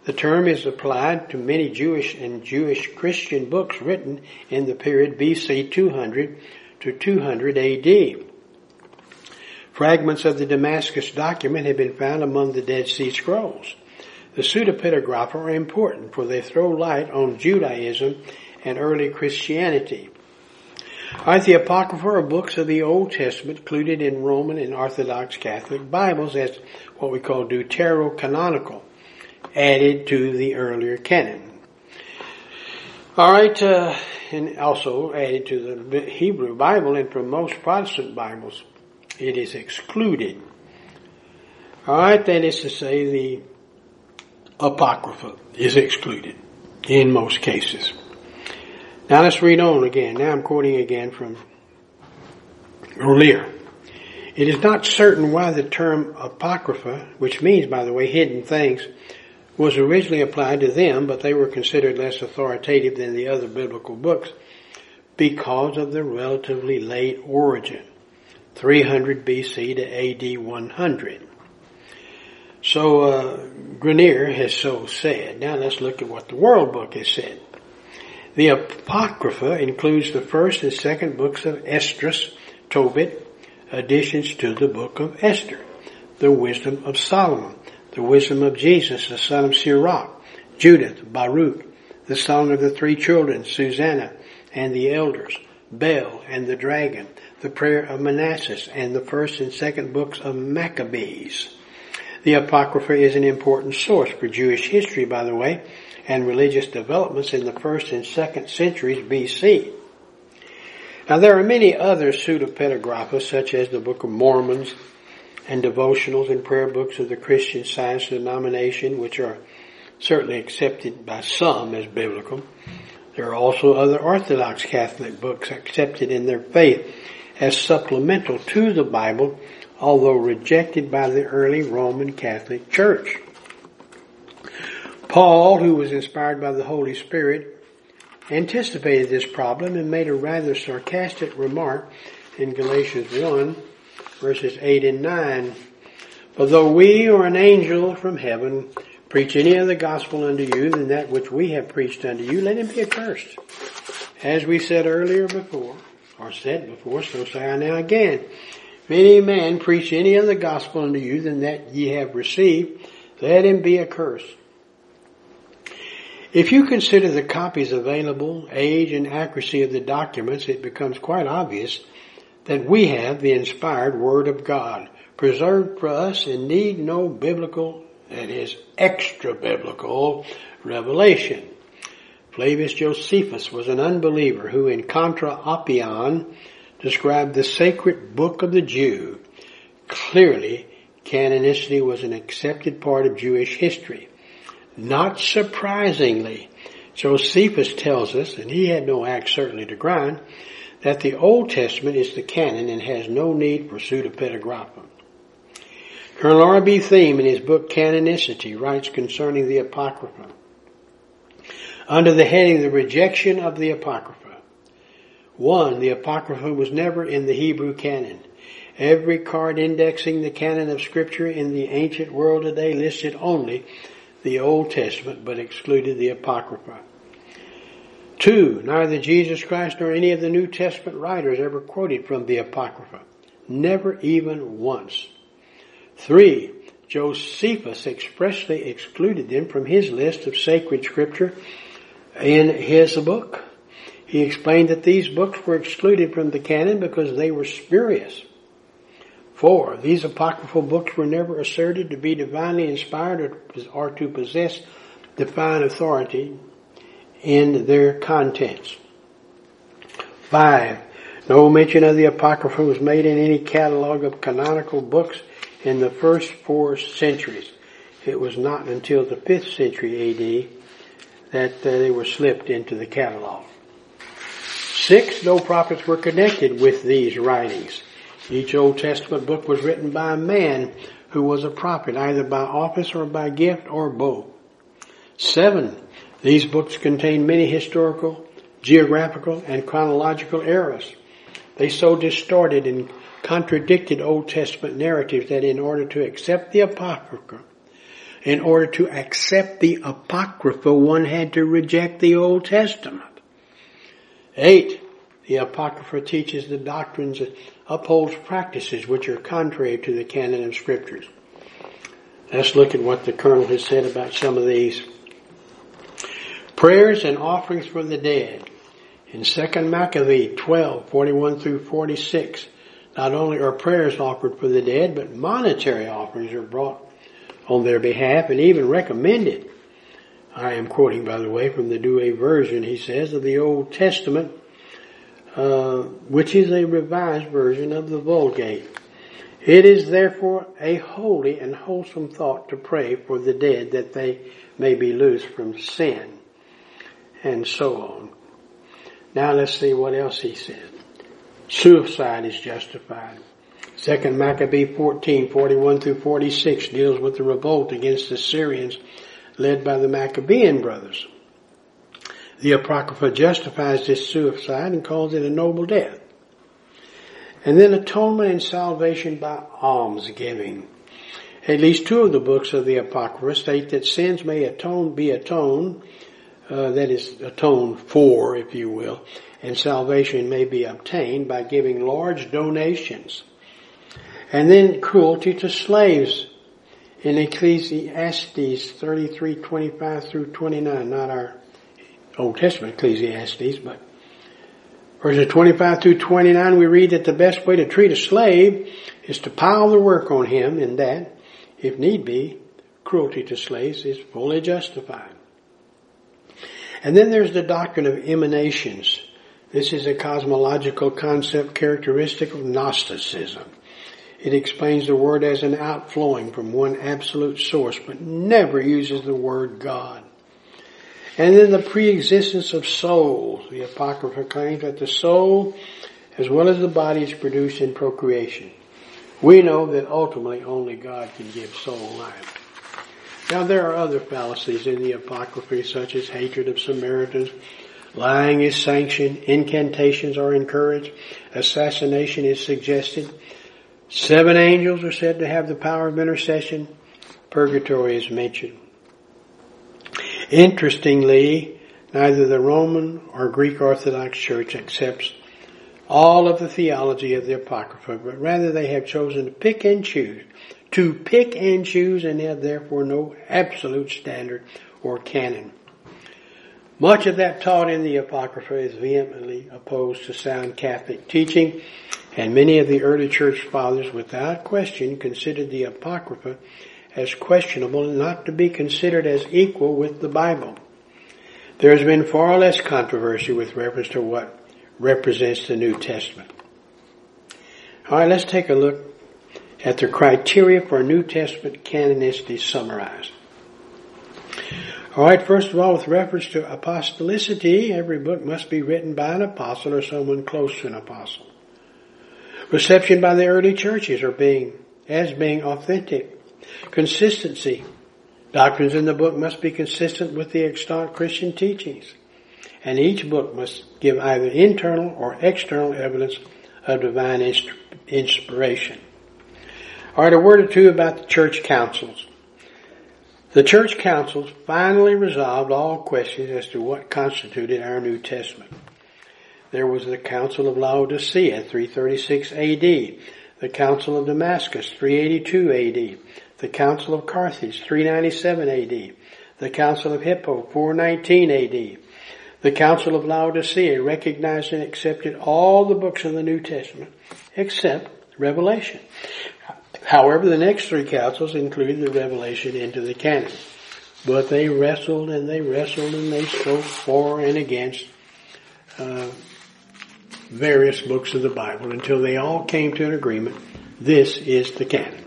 The term is applied to many Jewish and Jewish Christian books written in the period BC 200 to 200 AD. Fragments of the Damascus document have been found among the Dead Sea Scrolls. The pseudepigrapha are important for they throw light on Judaism and early Christianity. Right, the Apocrypha are books of the Old Testament included in Roman and Orthodox Catholic Bibles as what we call deuterocanonical, added to the earlier canon. Alright, uh, and also added to the Hebrew Bible and from most Protestant Bibles, it is excluded. Alright, that is to say the Apocrypha is excluded in most cases. Now let's read on again. Now I'm quoting again from Grolier. It is not certain why the term apocrypha, which means, by the way, hidden things, was originally applied to them, but they were considered less authoritative than the other biblical books because of their relatively late origin, 300 BC to AD 100. So uh, Grenier has so said. Now let's look at what the World Book has said. The Apocrypha includes the first and second books of Esdras, Tobit, additions to the book of Esther, the wisdom of Solomon, the wisdom of Jesus, the son of Sirach, Judith, Baruch, the song of the three children, Susanna, and the elders, Bel and the dragon, the prayer of Manasseh, and the first and second books of Maccabees. The Apocrypha is an important source for Jewish history, by the way, and religious developments in the first and second centuries BC. Now there are many other pseudepigraphas such as the Book of Mormons and devotionals and prayer books of the Christian Science denomination which are certainly accepted by some as biblical. There are also other Orthodox Catholic books accepted in their faith as supplemental to the Bible although rejected by the early Roman Catholic Church. Paul, who was inspired by the Holy Spirit, anticipated this problem and made a rather sarcastic remark in Galatians 1 verses 8 and 9. For though we or an angel from heaven preach any other gospel unto you than that which we have preached unto you, let him be accursed. As we said earlier before, or said before, so say I now again. If any man preach any other gospel unto you than that ye have received, let him be accursed. If you consider the copies available, age and accuracy of the documents, it becomes quite obvious that we have the inspired Word of God, preserved for us and need no biblical, that is, extra biblical revelation. Flavius Josephus was an unbeliever who in Contra Apion described the sacred book of the Jew. Clearly, canonicity was an accepted part of Jewish history. Not surprisingly, Josephus tells us, and he had no axe certainly to grind, that the Old Testament is the canon and has no need for pseudepigrapha. Colonel R.B. Thieme in his book Canonicity writes concerning the Apocrypha. under the heading the rejection of the Apocrypha. One, the Apocrypha was never in the Hebrew canon. Every card indexing the canon of scripture in the ancient world today listed only the Old Testament but excluded the Apocrypha. Two, neither Jesus Christ nor any of the New Testament writers ever quoted from the Apocrypha. Never even once. Three, Josephus expressly excluded them from his list of sacred scripture in his book. He explained that these books were excluded from the canon because they were spurious. Four, these apocryphal books were never asserted to be divinely inspired or, to possess divine authority in their contents. Five, no mention of the Apocrypha was made in any catalog of canonical books in the first four centuries. It was not until the 5th century AD that uh, they were slipped into the catalog. Six, no prophets were connected with these writings. Each Old Testament book was written by a man who was a prophet, either by office or by gift or both. Seven, these books contain many historical, geographical, and chronological errors. They so distorted and contradicted Old Testament narratives that in order to accept the Apocrypha, in order to accept the Apocrypha, one had to reject the Old Testament. Eight, the Apocrypha teaches the doctrines upholds practices which are contrary to the canon of scriptures. Let's look at what the colonel has said about some of these. Prayers and offerings for the dead. In 2 Maccabee 12, 41 through 46, not only are prayers offered for the dead, but monetary offerings are brought on their behalf and even recommended. I am quoting, by the way, from the Douay version, he says, of the Old Testament, uh, which is a revised version of the Vulgate. It is therefore a holy and wholesome thought to pray for the dead that they may be loosed from sin, and so on. Now let's see what else he said. Suicide is justified. Second Maccabee 14, 41 through 46 deals with the revolt against the Syrians led by the Maccabean brothers. The Apocrypha justifies this suicide and calls it a noble death. And then atonement and salvation by almsgiving. At least two of the books of the Apocrypha state that sins may atone, be atoned, uh, that is atoned for, if you will, and salvation may be obtained by giving large donations. And then cruelty to slaves in Ecclesiasticus 33, 25 through 29, not our Old Testament Ecclesiastes, but verses 25 through 29, we read that the best way to treat a slave is to pile the work on him and that, if need be, cruelty to slaves is fully justified. And then there's the doctrine of emanations. This is a cosmological concept characteristic of Gnosticism. It explains the word as an outflowing from one absolute source, but never uses the word God. And then the preexistence of souls. The Apocrypha claims that the soul, as well as the body, is produced in procreation. We know that ultimately only God can give soul life. Now there are other fallacies in the Apocrypha such as hatred of Samaritans, Lying is sanctioned. Incantations are encouraged. Assassination is suggested. Seven angels are said to have the power of intercession. Purgatory is mentioned. Interestingly, neither the Roman or Greek Orthodox Church accepts all of the theology of the Apocrypha, but rather they have chosen to pick and choose, to pick and choose and have therefore no absolute standard or canon. Much of that taught in the Apocrypha is vehemently opposed to sound Catholic teaching, and many of the early church fathers without question considered the Apocrypha as questionable not to be considered as equal with the Bible. There has been far less controversy with reference to what represents the New Testament. Alright, let's take a look at the criteria for New Testament canonicity summarized. All right, first of all, with reference to apostolicity, every book must be written by an apostle or someone close to an apostle. Reception by the early churches are being, as being authentic. Consistency Doctrines in the book must be consistent with the extant Christian teachings, and each book must give either internal or external evidence of divine inspiration. Alright, a word or two about the church councils. The church councils finally resolved all questions as to what constituted our New Testament. There was the Council of Laodicea, 336 AD, the Council of Damascus, 382 AD, the Council of Carthage, 397 AD, the Council of Hippo, 419 AD, the Council of Laodicea recognized and accepted all the books of the New Testament except Revelation. However, the next three councils included the Revelation into the canon. But they wrestled and they wrestled and they spoke for and against uh, various books of the Bible until they all came to an agreement. This is the canon.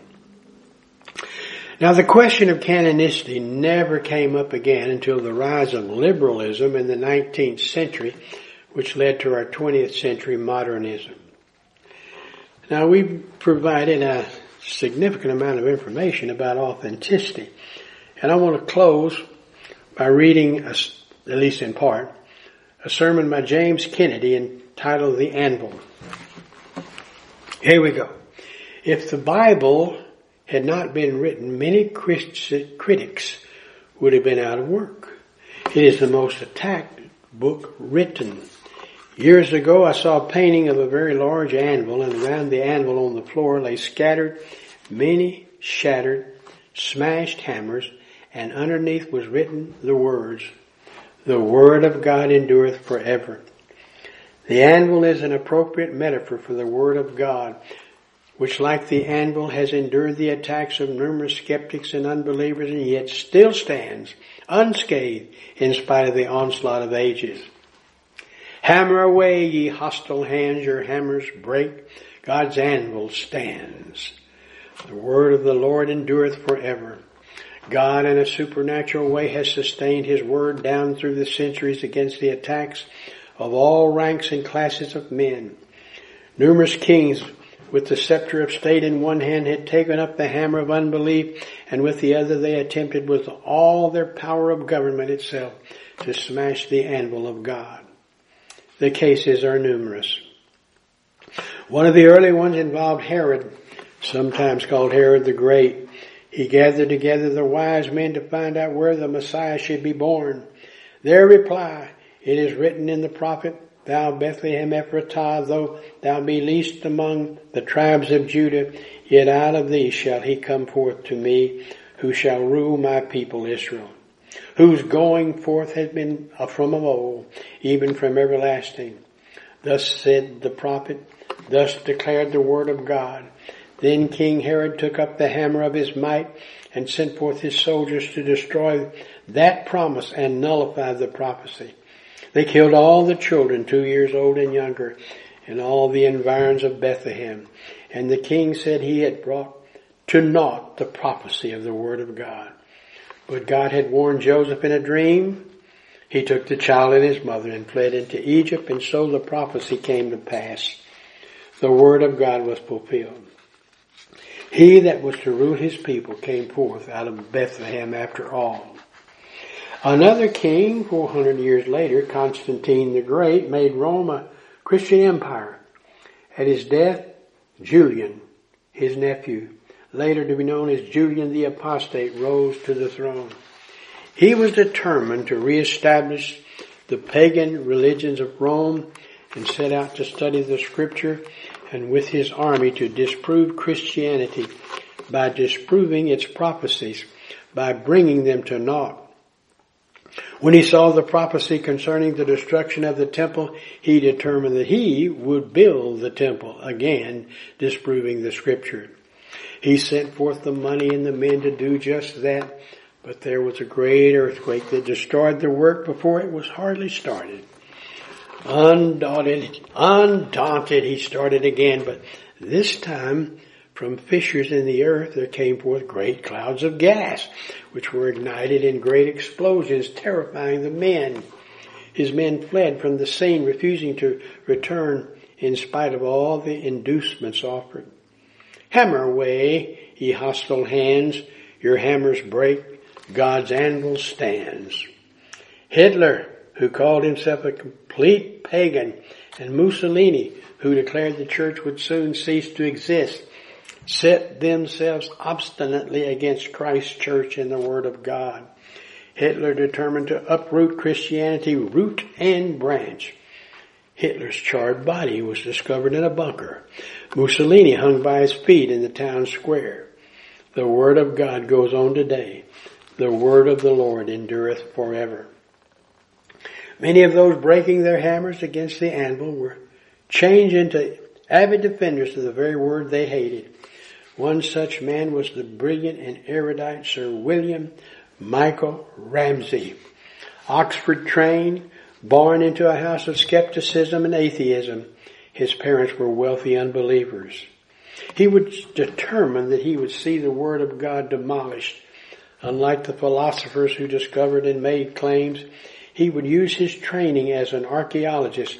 Now the question of canonicity never came up again until the rise of liberalism in the 19th century, which led to our 20th century modernism. Now we've provided a significant amount of information about authenticity, and I want to close by reading, a, at least in part, a sermon by James Kennedy entitled The Anvil. Here we go. If the Bible had not been written, many critics would have been out of work. It is the most attacked book written. Years ago I saw a painting of a very large anvil and around the anvil on the floor lay scattered many shattered, smashed hammers and underneath was written the words, the word of God endureth forever. The anvil is an appropriate metaphor for the word of God which like the anvil has endured the attacks of numerous skeptics and unbelievers and yet still stands unscathed in spite of the onslaught of ages. Hammer away, ye hostile hands, your hammers break. God's anvil stands. The word of the Lord endureth forever. God in a supernatural way has sustained his word down through the centuries against the attacks of all ranks and classes of men. Numerous kings with the scepter of state in one hand had taken up the hammer of unbelief and with the other they attempted with all their power of government itself to smash the anvil of God. The cases are numerous. One of the early ones involved Herod, sometimes called Herod the Great. He gathered together the wise men to find out where the Messiah should be born. Their reply, it is written in the prophet, Thou Bethlehem Ephratah, though thou be least among the tribes of Judah, yet out of thee shall he come forth to me, who shall rule my people Israel, whose going forth has been from of old, even from everlasting. Thus said the prophet, thus declared the word of God. Then King Herod took up the hammer of his might and sent forth his soldiers to destroy that promise and nullify the prophecy. They killed all the children two years old and younger in all the environs of Bethlehem. And the king said he had brought to naught the prophecy of the word of God. But God had warned Joseph in a dream. He took the child and his mother and fled into Egypt and so the prophecy came to pass. The word of God was fulfilled. He that was to rule his people came forth out of Bethlehem after all. Another king, 400 years later, Constantine the Great, made Rome a Christian empire. At his death, Julian, his nephew, later to be known as Julian the Apostate, rose to the throne. He was determined to reestablish the pagan religions of Rome and set out to study the scripture and with his army to disprove Christianity by disproving its prophecies, by bringing them to naught. When he saw the prophecy concerning the destruction of the temple, he determined that he would build the temple again, disproving the scripture. He sent forth the money and the men to do just that, but there was a great earthquake that destroyed the work before it was hardly started. Undaunted, undaunted, he started again, but this time from fissures in the earth there came forth great clouds of gas, which were ignited in great explosions, terrifying the men. His men fled from the scene, refusing to return in spite of all the inducements offered. Hammer away, ye hostile hands, your hammers break. God's anvil stands. Hitler, who called himself a complete pagan, and Mussolini, who declared the church would soon cease to exist, set themselves obstinately against Christ's church and the Word of God. Hitler determined to uproot Christianity root and branch. Hitler's charred body was discovered in a bunker. Mussolini hung by his feet in the town square. The Word of God goes on today. The Word of the Lord endureth forever. Many of those breaking their hammers against the anvil were changed into avid defenders of the very word they hated. One such man was the brilliant and erudite Sir William Michael Ramsay. Oxford trained, born into a house of skepticism and atheism. His parents were wealthy unbelievers. He was determined that he would see the Word of God demolished. Unlike the philosophers who discovered and made claims, he would use his training as an archaeologist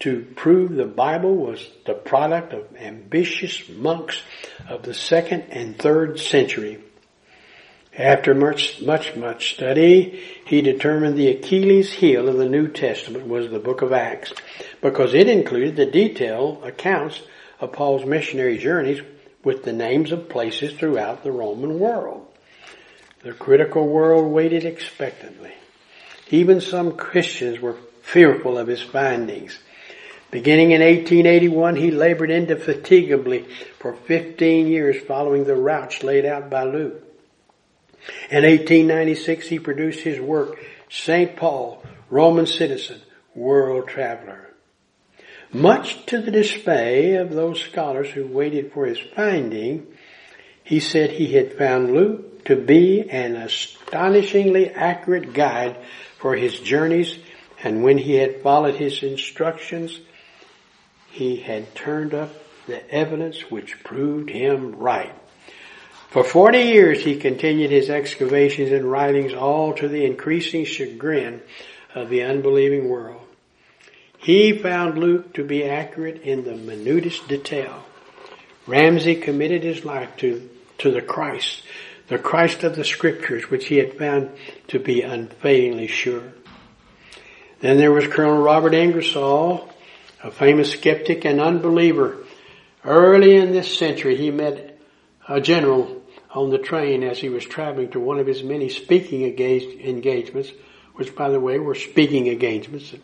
to prove the Bible was the product of ambitious monks of the second and third century. After much, much, much study, he determined the Achilles heel of the New Testament was the book of Acts because it included the detailed accounts of Paul's missionary journeys with the names of places throughout the Roman world. The critical world waited expectantly. Even some Christians were fearful of his findings. Beginning in 1881, he labored indefatigably for 15 years following the routes laid out by Luke. In 1896, he produced his work, St. Paul, Roman Citizen, World Traveler. Much to the dismay of those scholars who waited for his finding, he said he had found Luke to be an astonishingly accurate guide for his journeys, and when he had followed his instructions, he had turned up the evidence which proved him right. For 40 years he continued his excavations and writings all to the increasing chagrin of the unbelieving world. He found Luke to be accurate in the minutest detail. Ramsay committed his life to, to the Christ, the Christ of the scriptures, which he had found to be unfailingly sure. Then there was Colonel Robert Ingersoll, a famous skeptic and unbeliever. Early in this century, he met a general on the train as he was traveling to one of his many speaking engagements, which by the way were speaking engagements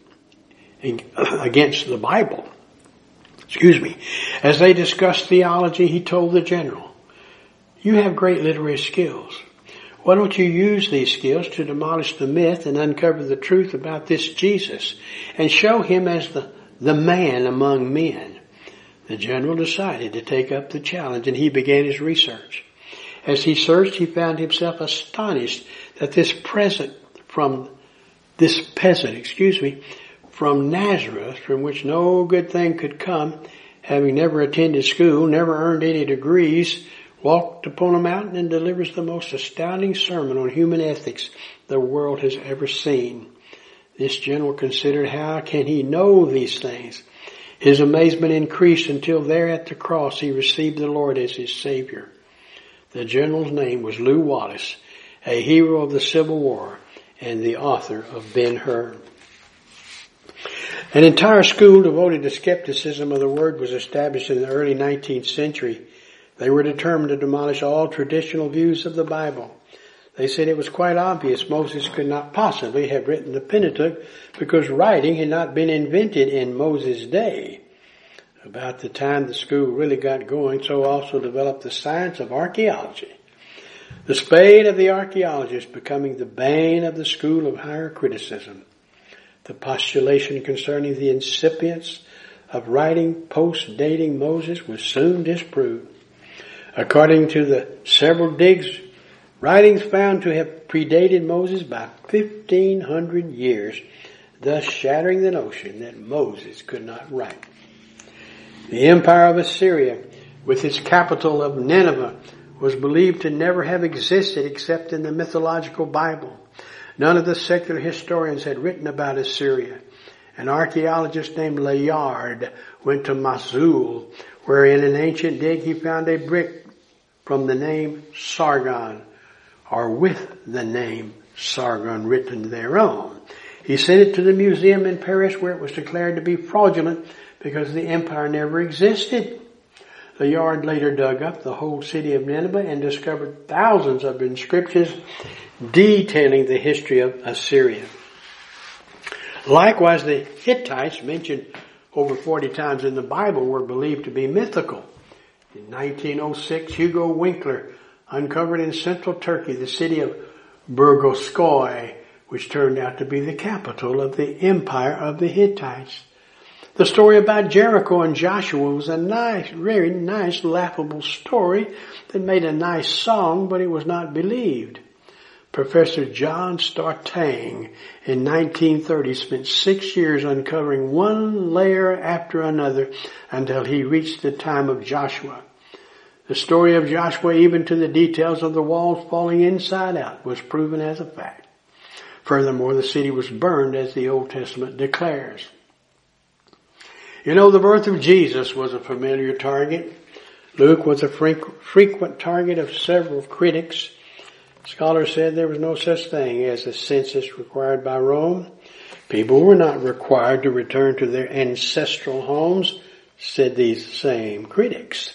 against the Bible. Excuse me. As they discussed theology, he told the general, you have great literary skills. Why don't you use these skills to demolish the myth and uncover the truth about this Jesus and show him as the, the man among men? The general decided to take up the challenge and he began his research. As he searched, he found himself astonished that this present from this peasant, excuse me, from Nazareth, from which no good thing could come, having never attended school, never earned any degrees, walked upon a mountain and delivers the most astounding sermon on human ethics the world has ever seen. This general considered how can he know these things? His amazement increased until there at the cross he received the Lord as his Savior. The general's name was Lew Wallace, a hero of the Civil War and the author of Ben-Hur. An entire school devoted to skepticism of the word was established in the early 19th century. They were determined to demolish all traditional views of the Bible. They said it was quite obvious Moses could not possibly have written the Pentateuch because writing had not been invented in Moses' day. About the time the school really got going, so also developed the science of archaeology. The spade of the archaeologist becoming the bane of the school of higher criticism. The postulation concerning the incipience of writing post-dating Moses was soon disproved. According to the several digs, writings found to have predated Moses by 1500 years, thus shattering the notion that Moses could not write. The empire of Assyria, with its capital of Nineveh, was believed to never have existed except in the mythological Bible. None of the secular historians had written about Assyria. An archaeologist named Layard went to Mosul, where in an ancient dig he found a brick from the name Sargon, or with the name Sargon written thereon. He sent it to the museum in Paris where it was declared to be fraudulent because the empire never existed. Layard later dug up the whole city of Nineveh and discovered thousands of inscriptions detailing the history of Assyria. Likewise, the Hittites mentioned over 40 times in the Bible were believed to be mythical. In 1906, Hugo Winkler uncovered in central Turkey the city of Boghazkoy, which turned out to be the capital of the empire of the Hittites. The story about Jericho and Joshua was a nice, very nice, laughable story that made a nice song, but it was not believed. Professor John Garstang in 1930 spent six years uncovering one layer after another until he reached the time of Joshua. The story of Joshua, even to the details of the walls falling inside out, was proven as a fact. Furthermore, the city was burned as the Old Testament declares. You know, the birth of Jesus was a familiar target. Luke was a frequent target of several critics. Scholars said there was no such thing as a census required by Rome. People were not required to return to their ancestral homes, said these same critics.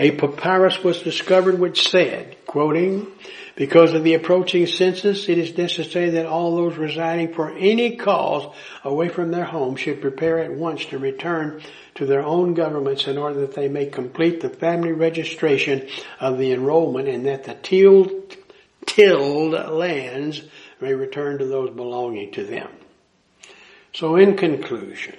A papyrus was discovered which said, quoting, because of the approaching census, it is necessary that all those residing for any cause away from their home should prepare at once to return to their own governments in order that they may complete the family registration of the enrollment and that the tilled, tilled lands may return to those belonging to them. So in conclusion,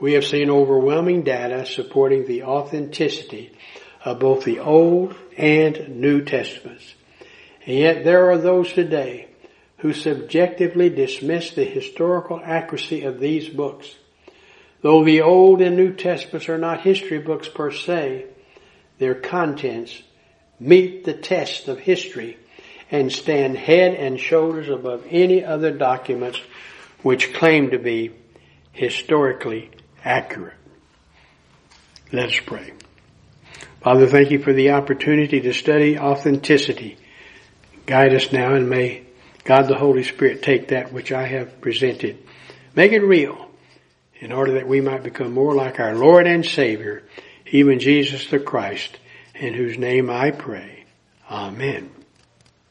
we have seen overwhelming data supporting the authenticity of both the Old and New Testaments. And yet there are those today who subjectively dismiss the historical accuracy of these books. Though the Old and New Testaments are not history books per se, their contents meet the test of history and stand head and shoulders above any other documents which claim to be historically accurate. Let us pray. Father, thank you for the opportunity to study authenticity Guide us now and may God the Holy Spirit take that which I have presented, make it real in order that we might become more like our Lord and Savior, even Jesus the Christ, in whose name I pray. Amen.